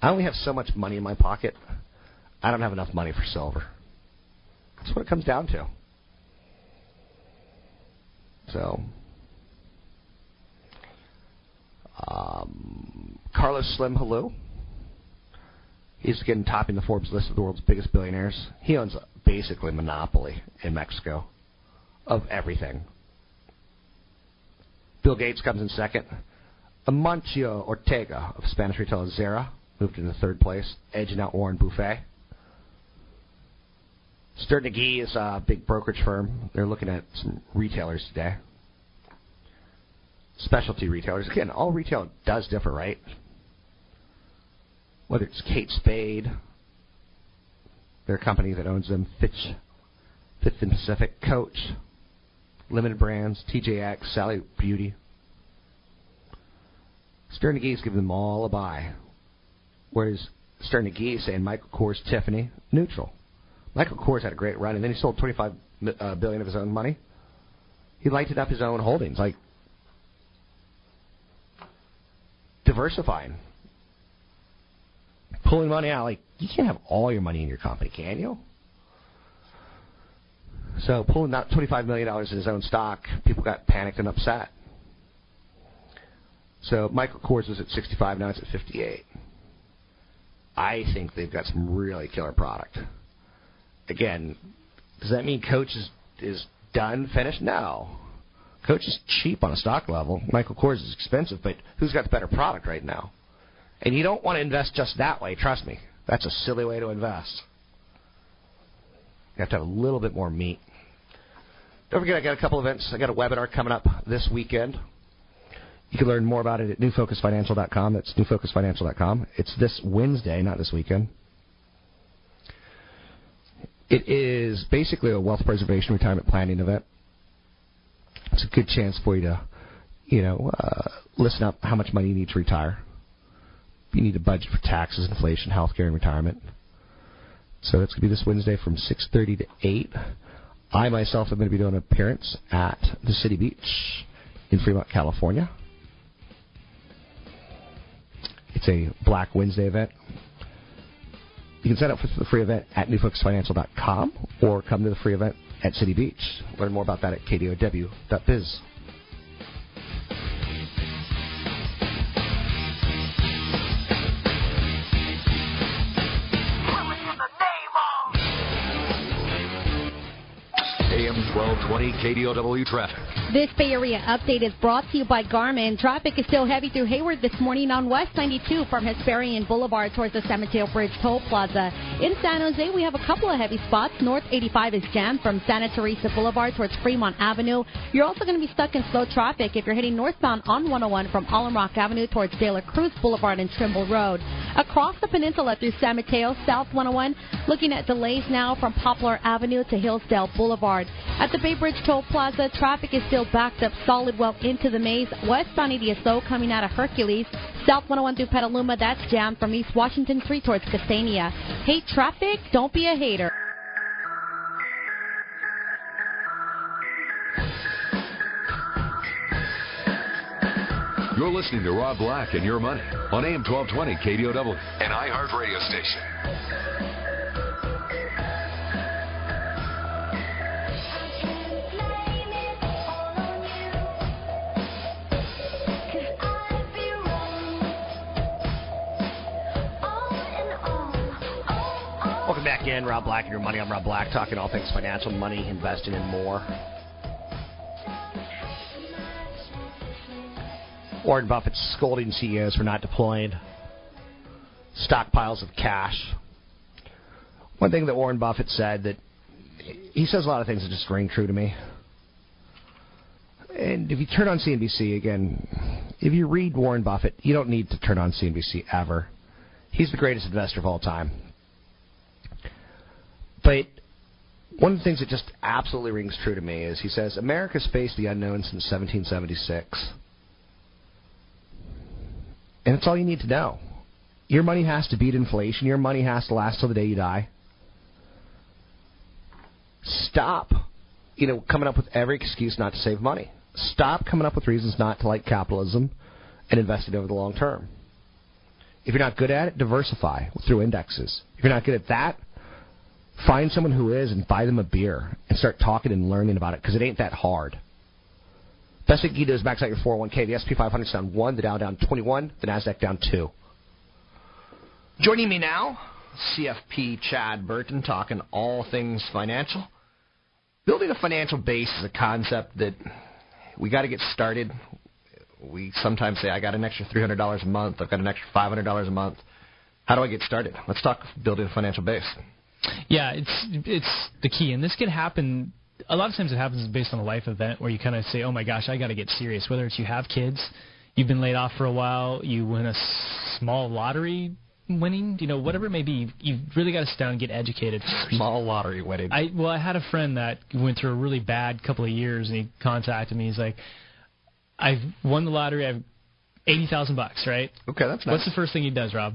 I only have so much money in my pocket. I don't have enough money for silver. That's what it comes down to. So, um, Carlos Slim Helú. He's again topping the Forbes list of the world's biggest billionaires. He owns basically monopoly in Mexico of everything. Bill Gates comes in second. Amancio Ortega of Spanish retailer Zara moved into third place, edging out Warren Buffett. Sterne Agee is a big brokerage firm. They're looking at some retailers today. Specialty retailers. Again, all retail does differ, right? Whether it's Kate Spade, their company that owns them, Fitch, Fifth and Pacific, Coach, Limited Brands, TJX, Sally Beauty. Sterne Agee's giving them all a buy. Whereas Sterne is saying Michael Kors, Tiffany, neutral. Michael Kors had a great run, and then he sold 25 uh, billion of his own money. He lighted up his own holdings, like diversifying, pulling money out. Like you can't have all your money in your company, can you? So pulling out 25 million dollars in his own stock, people got panicked and upset. So Michael Kors was at 65, now it's at 58. I think they've got some really killer product. Again, does that mean Coach is is done, finished? No. Coach is cheap on a stock level. Michael Kors is expensive, but who's got the better product right now? And you don't want to invest just that way. Trust me, that's a silly way to invest. You have to have a little bit more meat. Don't forget, I got a couple events. I got a webinar coming up this weekend. You can learn more about it at newfocusfinancial.com. That's newfocusfinancial.com. It's this Wednesday, not this weekend. It is basically a wealth preservation retirement planning event. It's a good chance for you to, you know, uh, listen up how much money you need to retire. You need to budget for taxes, inflation, health care, and retirement. So that's going to be this Wednesday from 6.30 to 8. I myself am going to be doing an appearance at the City Beach in Fremont, California. It's a Black Wednesday event. You can sign up for the free event at newfocusfinancial.com or come to the free event at City Beach. Learn more about that at kdow.biz. 1220 KDOW traffic. This Bay Area update is brought to you by Garmin. Traffic is still heavy through Hayward this morning on West 92 from Hesperian Boulevard towards the San Mateo Bridge Toll Plaza. In San Jose, we have a couple of heavy spots. North 85 is jammed from Santa Teresa Boulevard towards Fremont Avenue. You're also going to be stuck in slow traffic if you're heading northbound on 101 from Alum Rock Avenue towards De La Cruz Boulevard and Trimble Road. Across the peninsula through San Mateo, South 101, looking at delays now from Poplar Avenue to Hillsdale Boulevard. At the Bay Bridge Toll Plaza, traffic is still backed up solid well into the maze. West Westbound EDSO coming out of Hercules. South 101 through Petaluma, that's jammed from East Washington Street towards Kastania. Hate traffic? Don't be a hater. You're listening to Rob Black and Your Money on AM 1220 KDOW, and iHeart radio station. Welcome back in, Rob Black and Your Money. I'm Rob Black, talking all things financial, money, investing, and more. Warren Buffett scolding CEOs for not deploying stockpiles of cash. One thing that Warren Buffett said that he says a lot of things that just ring true to me. And if you turn on CNBC again, if you read Warren Buffett, you don't need to turn on CNBC ever. He's the greatest investor of all time. But one of the things that just absolutely rings true to me is he says America's faced the unknown since 1776. And it's all you need to know. Your money has to beat inflation. Your money has to last till the day you die. Stop, you know, coming up with every excuse not to save money. Stop coming up with reasons not to like capitalism and invest it over the long term. If you're not good at it, diversify through indexes. If you're not good at that, find someone who is and buy them a beer and start talking and learning about it because it ain't that hard. Best thing you can do is max out your 401k. The S&P 500 is down 1, the Dow down 21, the NASDAQ down 2. Joining me now, CFP Chad Burton, talking all things financial. Building a financial base is a concept that we got to get started. We sometimes say, I got an extra $300 a month, I've got an extra $500 a month. How do I get started? Let's talk building a financial base. Yeah, it's it's the key, and this can happen. A lot of times, it happens based on a life event where you kind of say, "Oh my gosh, I got to get serious." Whether it's you have kids, you've been laid off for a while, you win a small lottery winning, you know, whatever it may be, you've really got to sit down and get educated. Small lottery winning. I well, I had a friend that went through a really bad couple of years, and he contacted me. He's like, "I've won the lottery. I've eighty thousand bucks, right? Okay, that's nice. What's the first thing he does, Rob?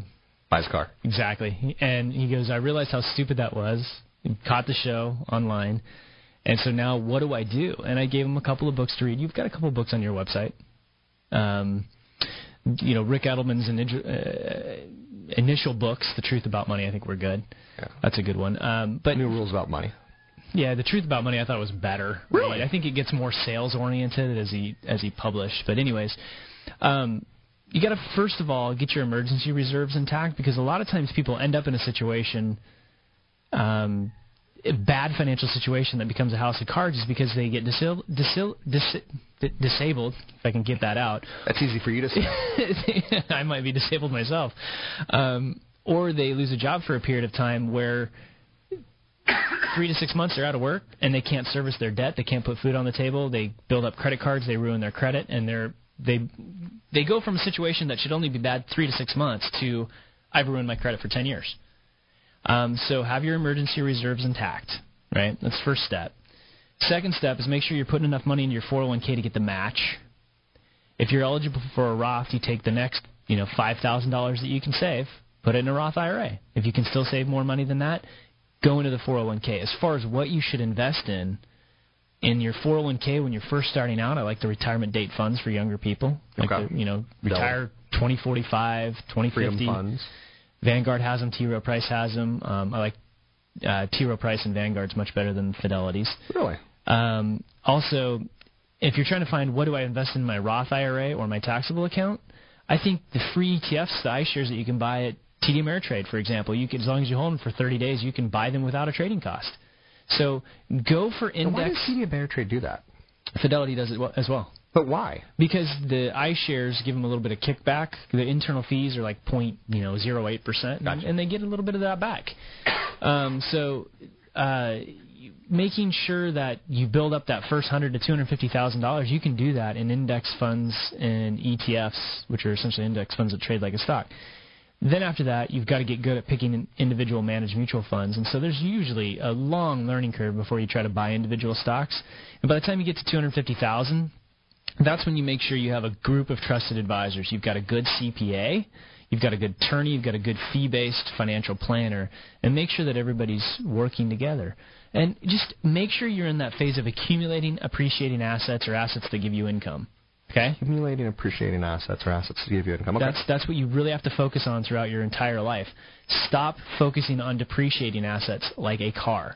Buys a car. Exactly. And he goes, I realized how stupid that was. He caught the show online. And so now what do I do? And I gave him a couple of books to read. You've got a couple of books on your website. Um, you know, Ric Edelman's uh, initial books, The Truth About Money, I think were good. Yeah. That's a good one. Um, but New Rules About Money. Yeah, The Truth About Money I thought was better. Really? Right? I think it gets more sales oriented as he as he published. But anyways, um, you got to first of all get your emergency reserves intact because a lot of times people end up in a situation, um, bad financial situation that becomes a house of cards is because they get disil- disil- dis- di- disabled. If I can get that out, That's easy for you to say. I might be disabled myself, um, or they lose a job for a period of time where three to six months they're out of work and they can't service their debt. They can't put food on the table. They build up credit cards. They ruin their credit, and they're they they go from a situation that should only be bad three to six months to I've ruined my credit for ten years. Um, so have your emergency reserves intact. Right, that's the first step. Second step is make sure you're putting enough money in your 401k to get the match. If you're eligible for a Roth, you take the next, you know, five thousand dollars that you can save, put it in a Roth IRA. If you can still save more money than that, go into the 401k. As far as what you should invest in, in your 401k when you're first starting out, I like the retirement date funds for younger people. Like Okay. the, you know, retire 2045, 2050. Freedom funds. Vanguard has them. T. Rowe Price has them. Um, I like uh, T. Rowe Price and Vanguard's much better than Fidelity's. Really? Um, also, if you're trying to find what do I invest in my Roth IRA or my taxable account, I think the free ETFs, the iShares that you can buy at TD Ameritrade, for example, you can, as long as you hold them for 30 days, you can buy them without a trading cost. So go for And why index. does TD Ameritrade do that? Fidelity does it as well. But why? Because the iShares give them a little bit of kickback. The internal fees are like point you know zero eight percent, and they get a little bit of that back. Um, so, uh, making sure that you build up that first hundred to two hundred fifty thousand dollars, you can do that in index funds and ETFs, which are essentially index funds that trade like a stock. Then after that, you've got to get good at picking individual managed mutual funds, and so there's usually a long learning curve before you try to buy individual stocks. And by the time you get to two hundred fifty thousand, that's when you make sure you have a group of trusted advisors. You've got a good CPA, you've got a good attorney, you've got a good fee-based financial planner, and make sure that everybody's working together. And just make sure you're in that phase of accumulating, appreciating assets or assets that give you income. Okay? Accumulating appreciating assets or assets to give you income. Okay. That's that's what you really have to focus on throughout your entire life. Stop focusing on depreciating assets like a car.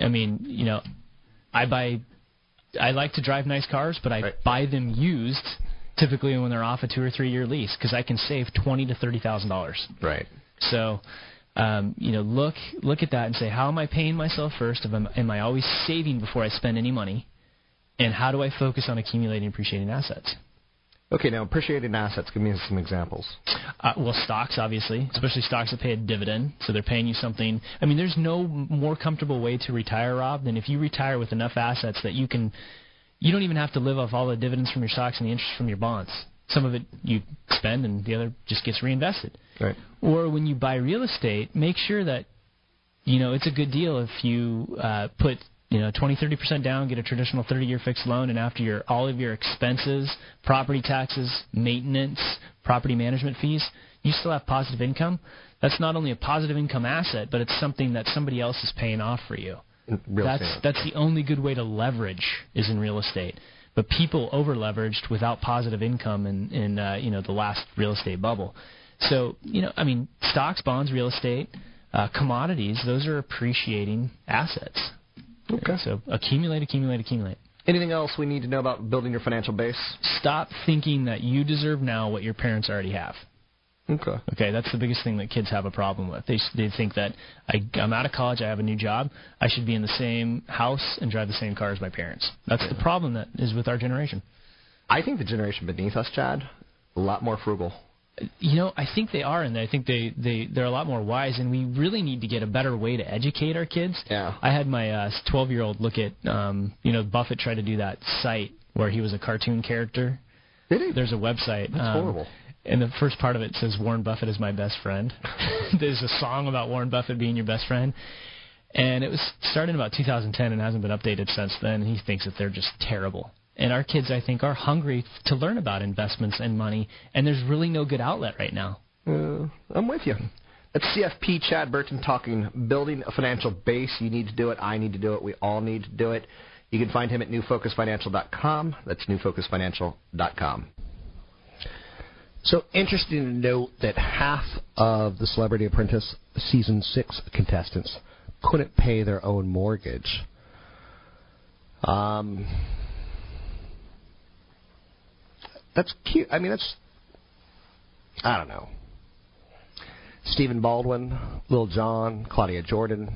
I mean, you know, I buy I like to drive nice cars, but I buy them used typically when they're off a 2 or 3 year lease cuz I can save 20 to 30,000 dollars. Right. So um, you know, look look at that and say, how am I paying myself first? Am I, am I always saving before I spend any money? And how do I focus on accumulating appreciating assets? Okay, now appreciating assets. Give me some examples. Uh, well, stocks, obviously, especially stocks that pay a dividend, so they're paying you something. I mean, there's no more comfortable way to retire, Rob, than if you retire with enough assets that you can. You don't even have to live off all the dividends from your stocks and the interest from your bonds. Some of it you spend, and the other just gets reinvested. Right. Or when you buy real estate, make sure that you know it's a good deal if you uh, put you know 20 30 percent down get a traditional 30 year fixed loan and after your all of your expenses property taxes maintenance property management fees you still have positive income that's not only a positive income asset but it's something that somebody else is paying off for you real that's estate. that's the only good way to leverage is in real estate but people over leveraged without positive income in in uh, you know the last real estate bubble So you know, I mean, stocks, bonds, real estate, uh, commodities, those are appreciating assets. Okay. So accumulate, accumulate, accumulate. Anything else we need to know about building your financial base? Stop thinking that you deserve now what your parents already have. Okay. Okay, that's the biggest thing that kids have a problem with. They they think that I, I'm out of college, I have a new job, I should be in the same house and drive the same car as my parents. That's the problem that is with our generation. I think the generation beneath us, Chad, a lot more frugal. You know, I think they are, and I think they they they're a lot more wise, and we really need to get a better way to educate our kids. Yeah. I had my uh 12 year old look at, um, you know, Buffett tried to do that site where he was a cartoon character. Did he? There's a website. That's um, horrible. And the first part of it says Warren Buffett is my best friend. There's a song about Warren Buffett being your best friend. And it was started in about 2010 and hasn't been updated since then. And he thinks that they're just terrible. And our kids, I think, are hungry to learn about investments and money. And there's really no good outlet right now. Uh, I'm with you. That's CFP Chad Burton talking building a financial base. You need to do it. I need to do it. We all need to do it. You can find him at newfocusfinancial.com. That's newfocusfinancial.com. So interesting to note that half of the Celebrity Apprentice season six contestants couldn't pay their own mortgage. Um, that's cute. I mean, that's I don't know. Stephen Baldwin, Lil Jon, Claudia Jordan,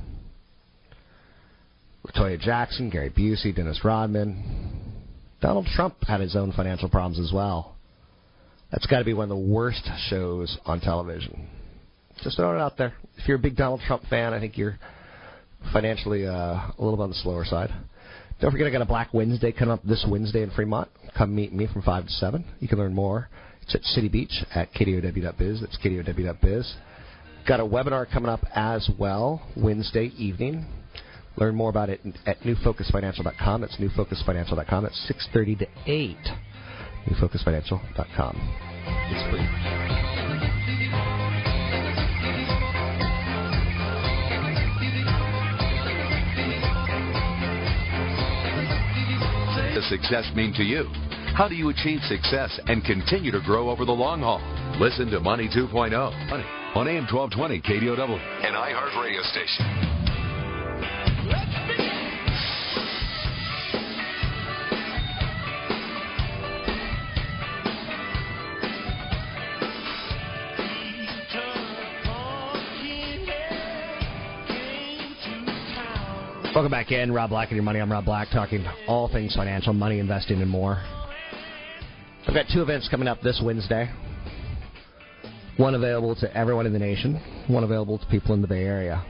Latoya Jackson, Gary Busey, Dennis Rodman. Donald Trump had his own financial problems as well. That's got to be one of the worst shows on television. Just throwing it out there. If you're a big Donald Trump fan, I think you're financially uh, a little bit on the slower side. Don't forget, I got a Black Wednesday coming up this Wednesday in Fremont. Come meet me from 5 to 7. You can learn more. It's at City Beach at kdow.biz. That's kdow.biz. Got a webinar coming up as well Wednesday evening. Learn more about it at newfocusfinancial.com. That's newfocusfinancial.com. That's 6.30 to 8. newfocusfinancial.com. It's free. Does success mean to you? How do you achieve success and continue to grow over the long haul? Listen to Money 2.0 Money on AM 1220 KDOW, an iHeart radio station. Welcome back in. Rob Black and your money. I'm Rob Black, talking all things financial, money, investing, and more. I've got two events coming up this Wednesday. One available to everyone in the nation, one available to people in the Bay Area.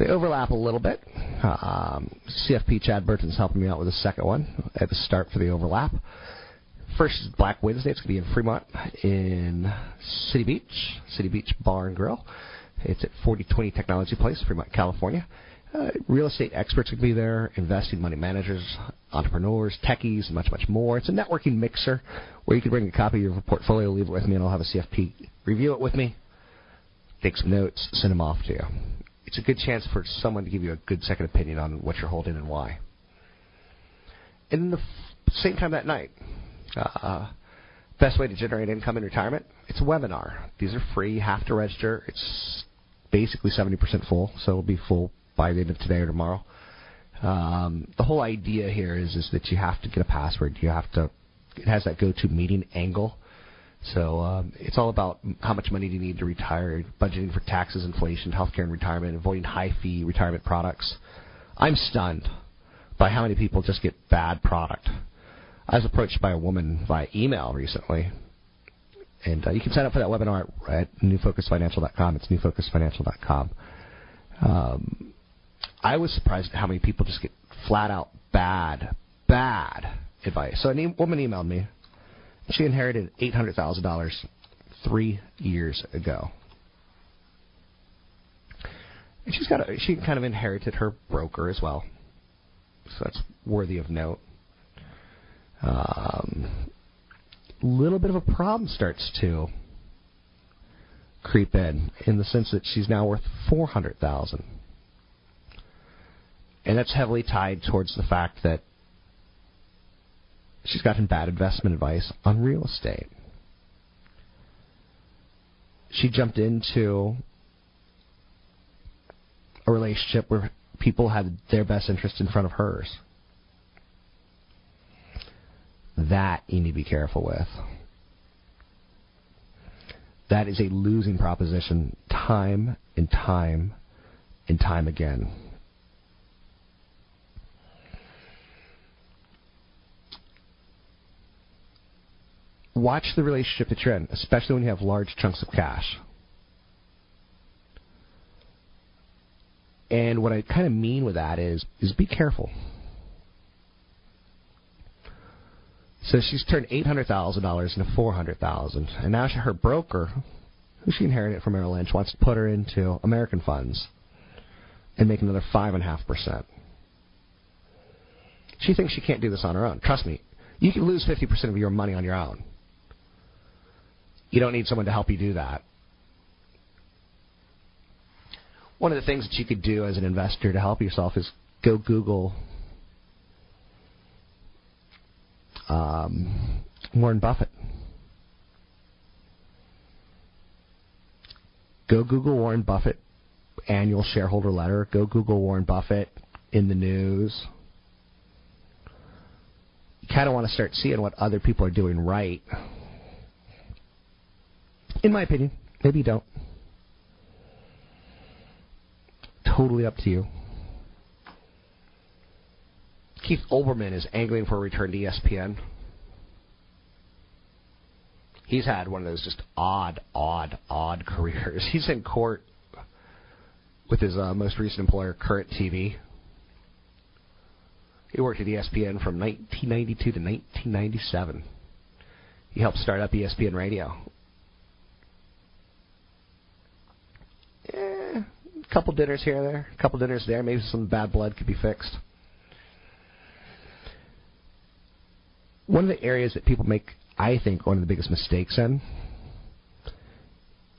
They overlap a little bit. Um, CFP Chad Burton's helping me out with the second one at the start for the overlap. First is Black Wednesday. It's going to be in Fremont in City Beach, City Beach Bar and Grill. It's at 4020 Technology Place, Fremont, California. Uh, real estate experts will be there, investing money managers, entrepreneurs, techies, and much, much more. It's a networking mixer where you can bring a copy of your portfolio, leave it with me, and I'll have a CFP review it with me, take some notes, send them off to you. It's a good chance for someone to give you a good second opinion on what you're holding and why. And in the same time that night, uh, best way to generate income in retirement, it's a webinar. These are free, you have to register. It's basically 70% full, so it'll be full by the end of today or tomorrow. Um, the whole idea here is is that you have to get a password. You have to. It has that go-to meeting angle. So um, it's all about how much money do you need to retire, budgeting for taxes, inflation, healthcare, and retirement, avoiding high-fee retirement products. I'm stunned by how many people just get bad product. I was approached by a woman via email recently, and uh, you can sign up for that webinar at newfocusfinancial.com. It's newfocusfinancial.com. Um, I was surprised at how many people just get flat out bad, bad advice. So a woman emailed me. She inherited eight hundred thousand dollars three years ago, and she's got a, she kind of inherited her broker as well. So that's worthy of note. Um, little bit of a problem starts to creep in, in the sense that she's now worth four hundred thousand and that's heavily tied towards the fact that she's gotten bad investment advice on real estate. she jumped into a relationship where people had their best interest in front of hers. That you need to be careful with. That is a losing proposition time and time and time again. Watch the relationship that you're in, especially when you have large chunks of cash. And what I kind of mean with that is is be careful. So she's turned eight hundred thousand dollars into four hundred thousand, and now her broker, who she inherited from Merrill Lynch, wants to put her into American funds and make another five and a half percent. She thinks she can't do this on her own. Trust me, you can lose fifty percent of your money on your own. You don't need someone to help you do that. One of the things that you could do as an investor to help yourself is go Google um, Warren Buffett. Go Google Warren Buffett annual shareholder letter. Go Google Warren Buffett in the news. You kind of want to start seeing what other people are doing right. In my opinion, maybe you don't. Totally up to you. Keith Olbermann is angling for a return to ESPN. He's had one of those just odd, odd, odd careers. He's in court with his uh, most recent employer, Current TV. He worked at ESPN from 1992 to 1997. He helped start up ESPN Radio. Eh, a couple dinners here and there, a couple dinners there. Maybe some bad blood could be fixed. One of the areas that people make, I think, one of the biggest mistakes in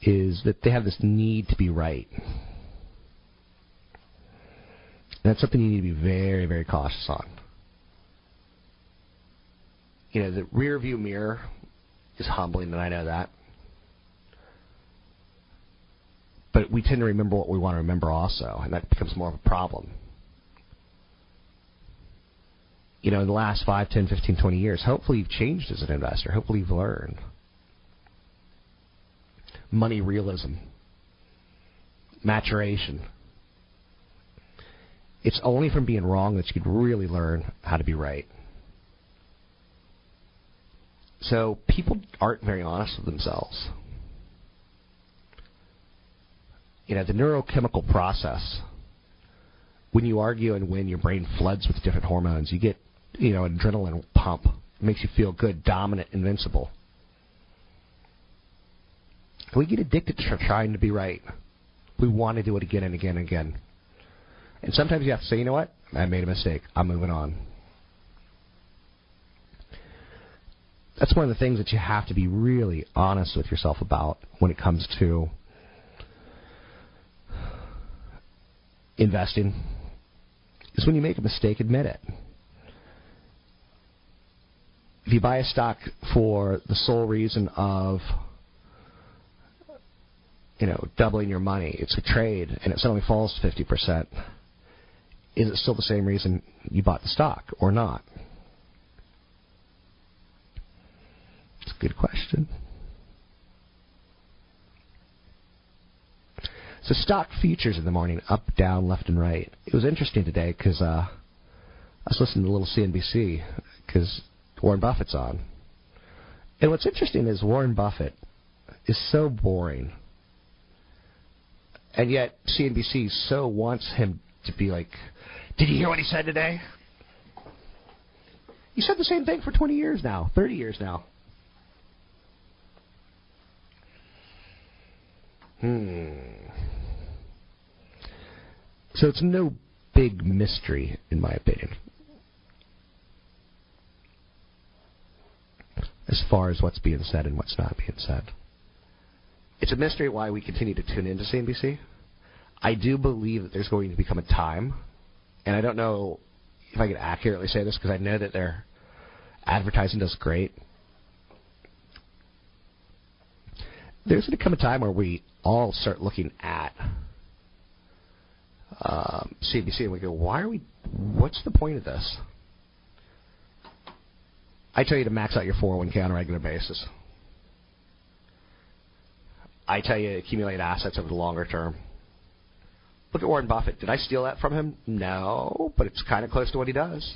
is that they have this need to be right. That's something you need to be very, very cautious on. You know, the rear view mirror is humbling, and I know that. But we tend to remember what we want to remember also, and that becomes more of a problem. You know, in the last 5, 10, 15, 20 years, hopefully you've changed as an investor. Hopefully you've learned. Money realism, maturation. It's only from being wrong that you can really learn how to be right. So people aren't very honest with themselves. You know, the neurochemical process, when you argue and when your brain floods with different hormones, you get, you know, an adrenaline pump. It makes you feel good, dominant, invincible. We get addicted to trying to be right. We want to do it again and again and again. And sometimes you have to say, you know what? I made a mistake. I'm moving on. That's one of the things that you have to be really honest with yourself about when it comes to investing. Is when you make a mistake, admit it. If you buy a stock for the sole reason of you know, doubling your money. It's a trade, and it suddenly falls to 50%. Is it still the same reason you bought the stock or not? It's a good question. So stock futures in the morning, up, down, left, and right. It was interesting today because uh, I was listening to a little CNBC because Warren Buffett's on. And what's interesting is Warren Buffett is so boring and yet CNBC so wants him to be like, did you hear what he said today? He said the same thing for 20 years now, 30 years now. Hmm. So it's no big mystery, in my opinion, as far as what's being said and what's not being said. It's a mystery why we continue to tune into CNBC. I do believe that there's going to become a time, and I don't know if I can accurately say this because I know that their advertising does great. there's going to come a time where we all start looking at um, CNBC and we go, why are we? What's the point of this? I tell you to max out your 401k on a regular basis. I tell you to accumulate assets over the longer term. Look at Warren Buffett. Did I steal that from him? No, but it's kind of close to what he does.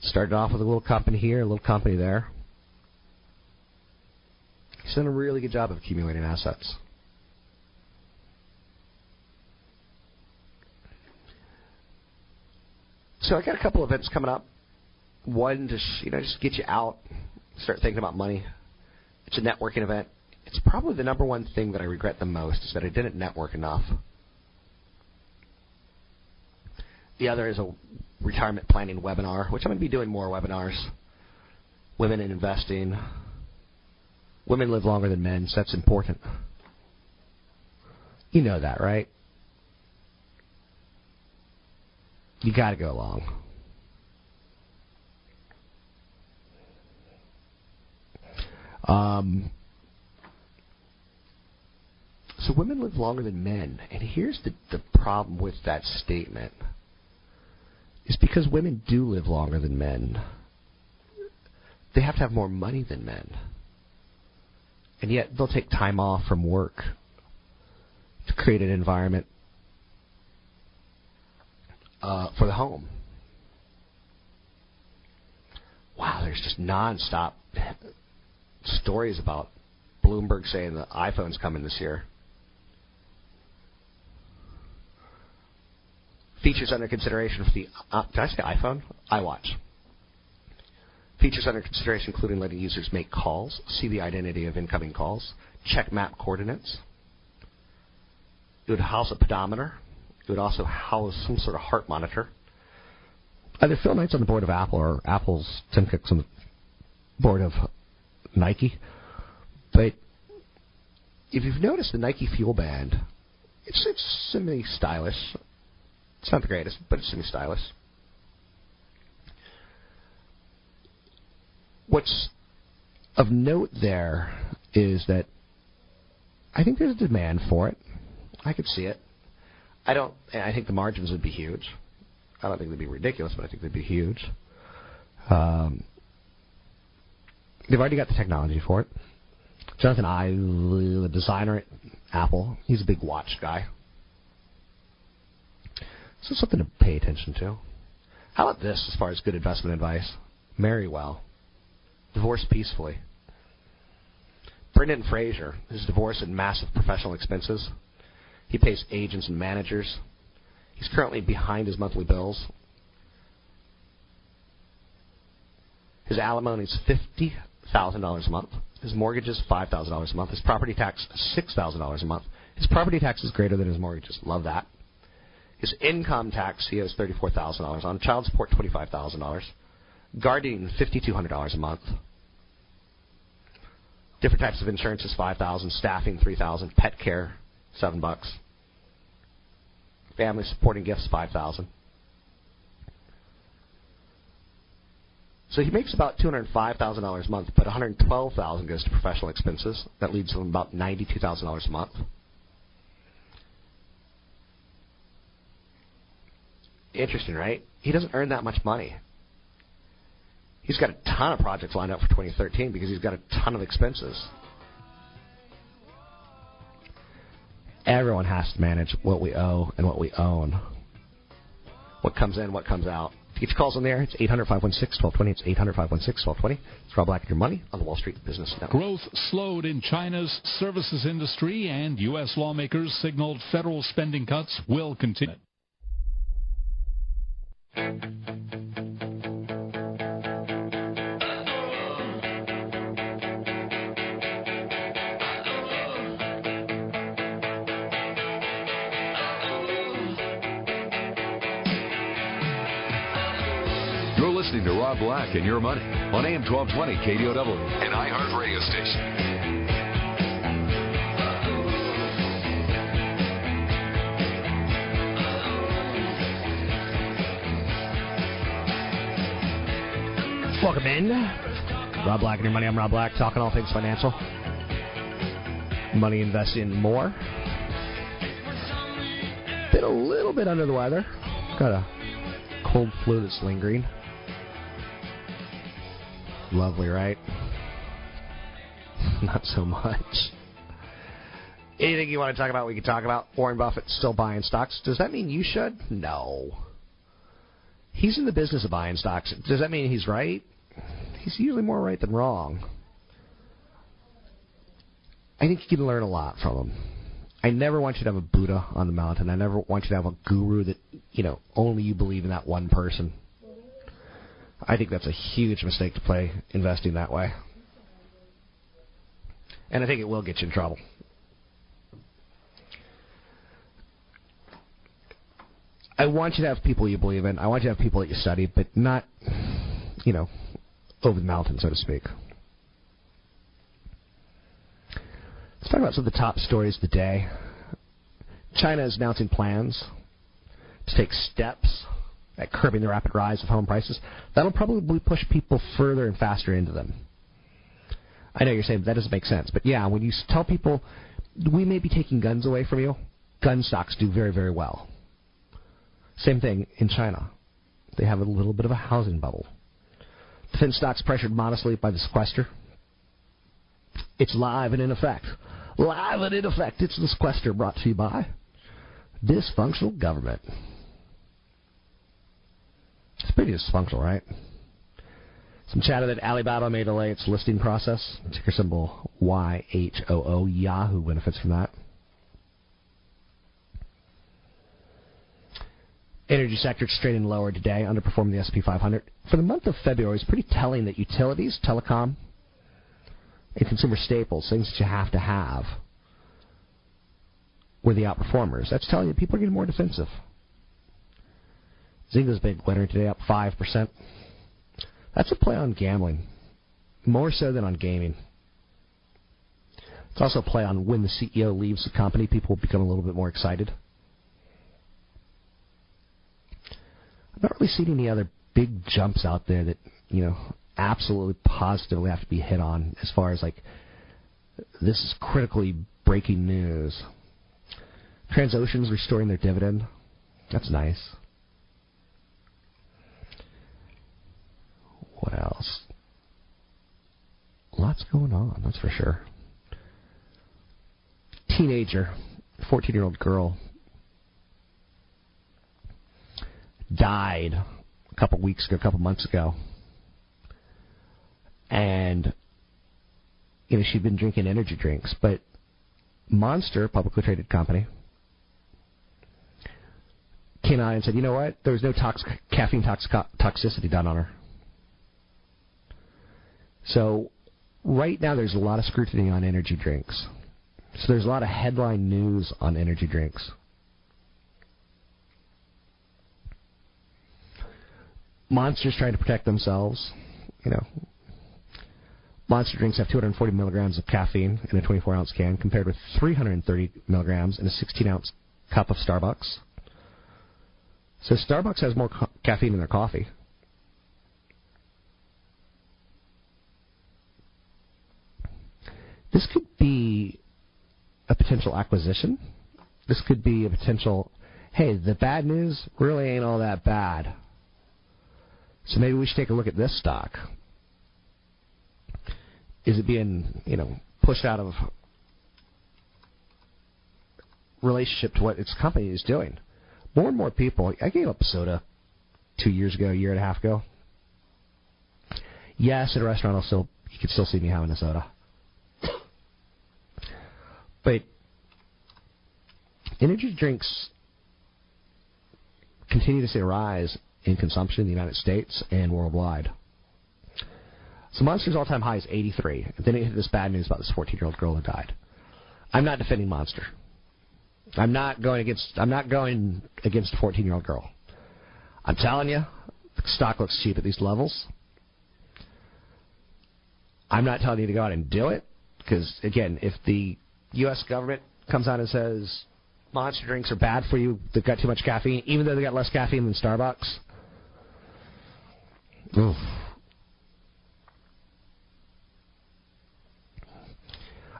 Started off with a little company here, a little company there. He's done a really good job of accumulating assets. So I got a couple events coming up. One to you know just get you out, start thinking about money. It's a networking event. It's probably the number one thing that I regret the most is that I didn't network enough. The other is a retirement planning webinar, which I'm going to be doing more webinars. Women in investing. Women live longer than men, so that's important. You know that, right? You got to go along. Um, so women live longer than men, and here's the the problem with that statement: is because women do live longer than men. They have to have more money than men, and yet they'll take time off from work to create an environment uh, for the home. Wow, there's just nonstop stories about Bloomberg saying the iPhone's coming this year. Features under consideration for the uh, did I say iPhone? iWatch. Features under consideration including letting users make calls, see the identity of incoming calls, check map coordinates. It would house a pedometer, it would also house some sort of heart monitor. Either Phil Knight's on the board of Apple or Apple's Tim Cook's on the board of Nike. But if you've noticed the Nike Fuel Band, it's it's semi stylish. It's not the greatest, but it's semi stylish. What's of note there is that I think there's a demand for it. I could see it. I don't. I think the margins would be huge. I don't think they'd be ridiculous, but I think they'd be huge. Um, they've already got the technology for it. Jonathan Ive, the designer at Apple, he's a big watch guy. So something to pay attention to. How about this as far as good investment advice? Marry well. Divorce peacefully. Brendan Fraser, his divorce and massive professional expenses he pays agents and managers. He's currently behind his monthly bills. His alimony is fifty thousand dollars a month. His mortgage is five thousand dollars a month. His property tax six thousand dollars a month. His property tax is greater than his mortgages. Love that. His income tax he thousand dollars on. Child support twenty five thousand dollars. Guardian fifty two hundred dollars a month. Different types of insurance is five thousand. Staffing three thousand. Pet care seven bucks. Family supporting gifts five thousand. So he makes about two hundred five thousand dollars a month, but one hundred twelve thousand goes to professional expenses. That leaves him about ninety two thousand dollars a month. Interesting, right? He doesn't earn that much money. He's got a ton of projects lined up for 2013 because he's got a ton of expenses. Everyone has to manage what we owe and what we own. What comes in, what comes out. To get your calls on there, it's 800 516 1220. It's 800 516 1220. It's Rob Black and your money on the Wall Street Business Network. Growth slowed in China's services industry, and U.S. lawmakers signaled federal spending cuts will continue. Listening to Rob Black and Your Money on AM 1220 KDOW, an iHeart radio station. Welcome in. Rob Black and Your Money. I'm Rob Black, talking all things financial. money invested in more. Been a little bit under the weather. Got a cold flu that's lingering. Lovely, right? Not so much. Anything you want to talk about, we can talk about. Warren Buffett still buying stocks. Does that mean you should? No. He's in the business of buying stocks. Does that mean he's right? He's usually more right than wrong. I think you can learn a lot from him. I never want you to have a Buddha on the mountain. I never want you to have a guru that, you know, only you believe in that one person. I think that's a huge mistake to play investing that way. And I think it will get you in trouble. I want you to have people you believe in. I want you to have people that you study, but not, you know, over the mountain, so to speak. Let's talk about some of the top stories of the day. China is announcing plans to take steps at curbing the rapid rise of home prices. That'll probably push people further and faster into them. I know you're saying that doesn't make sense, but yeah, when you tell people we may be taking guns away from you, gun stocks do very, very well. Same thing in China. They have a little bit of a housing bubble. Defense stocks pressured modestly by the sequester. It's live and in effect. Live and in effect. It's the sequester brought to you by dysfunctional government. It's pretty dysfunctional, right? Some chatter that Alibaba may delay its listing process. Ticker symbol YHOO. Yahoo benefits from that. Energy sector trading lower today, underperforming the S&P 500. For the month of February, it's pretty telling that utilities, telecom, and consumer staples, things that you have to have, were the outperformers. That's telling you people are getting more defensive. Zynga's big winner today, up 5%. That's a play on gambling, more so than on gaming. It's also a play on when the CEO leaves the company, people become a little bit more excited. I've not really seen any other big jumps out there that, you know, absolutely positively have to be hit on as far as like this is critically breaking news. Transocean's restoring their dividend. That's nice. What else? Lots going on, that's for sure. Teenager, 14 year old girl, died a couple weeks ago, a couple months ago. And, you know, she'd been drinking energy drinks, but Monster, publicly traded company, came out and said, you know what? There was no tox- caffeine toxic- toxicity done on her. So, right now there's a lot of scrutiny on energy drinks. So there's a lot of headline news on energy drinks. Monsters trying to protect themselves. You know, Monster drinks have 240 milligrams of caffeine in a 24 ounce can, compared with 330 milligrams in a 16 ounce cup of Starbucks. So Starbucks has more ca- caffeine in their coffee. This could be a potential acquisition. This could be a potential, hey, the bad news really ain't all that bad. So maybe we should take a look at this stock. Is it being, you know, pushed out of relationship to what its company is doing? More and more people. I gave up soda two years ago, a year and a half ago. Yes, at a restaurant, I'll still you can still see me having a soda. But energy drinks continue to see a rise in consumption in the United States and worldwide. So Monster's all-time high is 83. And then it hit this bad news about this 14-year-old girl who died. I'm not defending Monster. I'm not going against. I'm not going against a 14-year-old girl. I'm telling you, the stock looks cheap at these levels. I'm not telling you to go out and do it because, again, if the U.S. government comes out and says monster drinks are bad for you, they've got too much caffeine, even though they got less caffeine than Starbucks, Oof.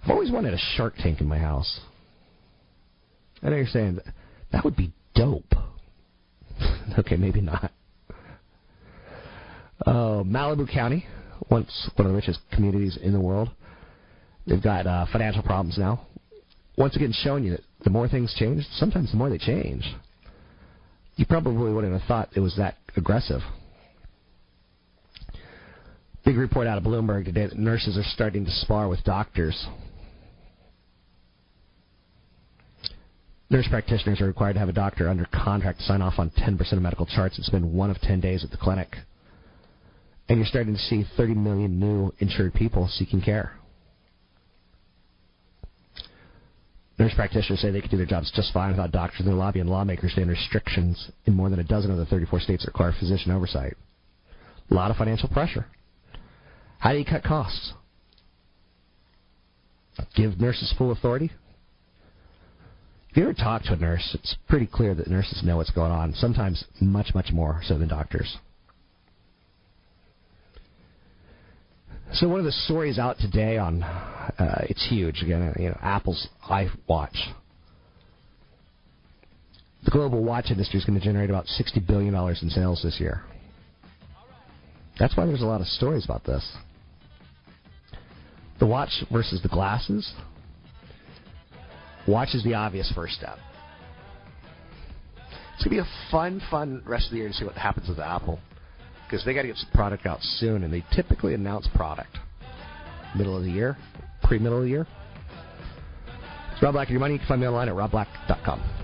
I've always wanted a Shark Tank in my house. I know you're saying that, that would be dope. okay, maybe not. Uh, Malibu County, once one of the richest communities in the world, they've got uh, financial problems now. Once again, showing you that the more things change, sometimes the more they change. You probably wouldn't have thought it was that aggressive. Big report out of Bloomberg today that nurses are starting to spar with doctors. Nurse practitioners are required to have a doctor under contract to sign off on 10% of medical charts and spend one of 10 days at the clinic. And you're starting to see 30 million new insured people seeking care. Nurse practitioners say they can do their jobs just fine without doctors in their lobby, and lawmakers stand restrictions in more than a dozen of the 34 states that require physician oversight. A lot of financial pressure. How do you cut costs? Give nurses full authority? If you ever talk to a nurse, it's pretty clear that nurses know what's going on, sometimes much, much more so than doctors. So one of the stories out today on uh, it's huge again. You know, Apple's iWatch. The global watch industry is going to generate about sixty billion dollars in sales this year. That's why there's a lot of stories about this. The watch versus the glasses. Watch is the obvious first step. It's gonna be a fun, fun rest of the year to see what happens with Apple because they got to get some product out soon, and they typically announce product middle of the year, pre-middle of the year. It's Rob Black your money. You can find me online at robblack.com.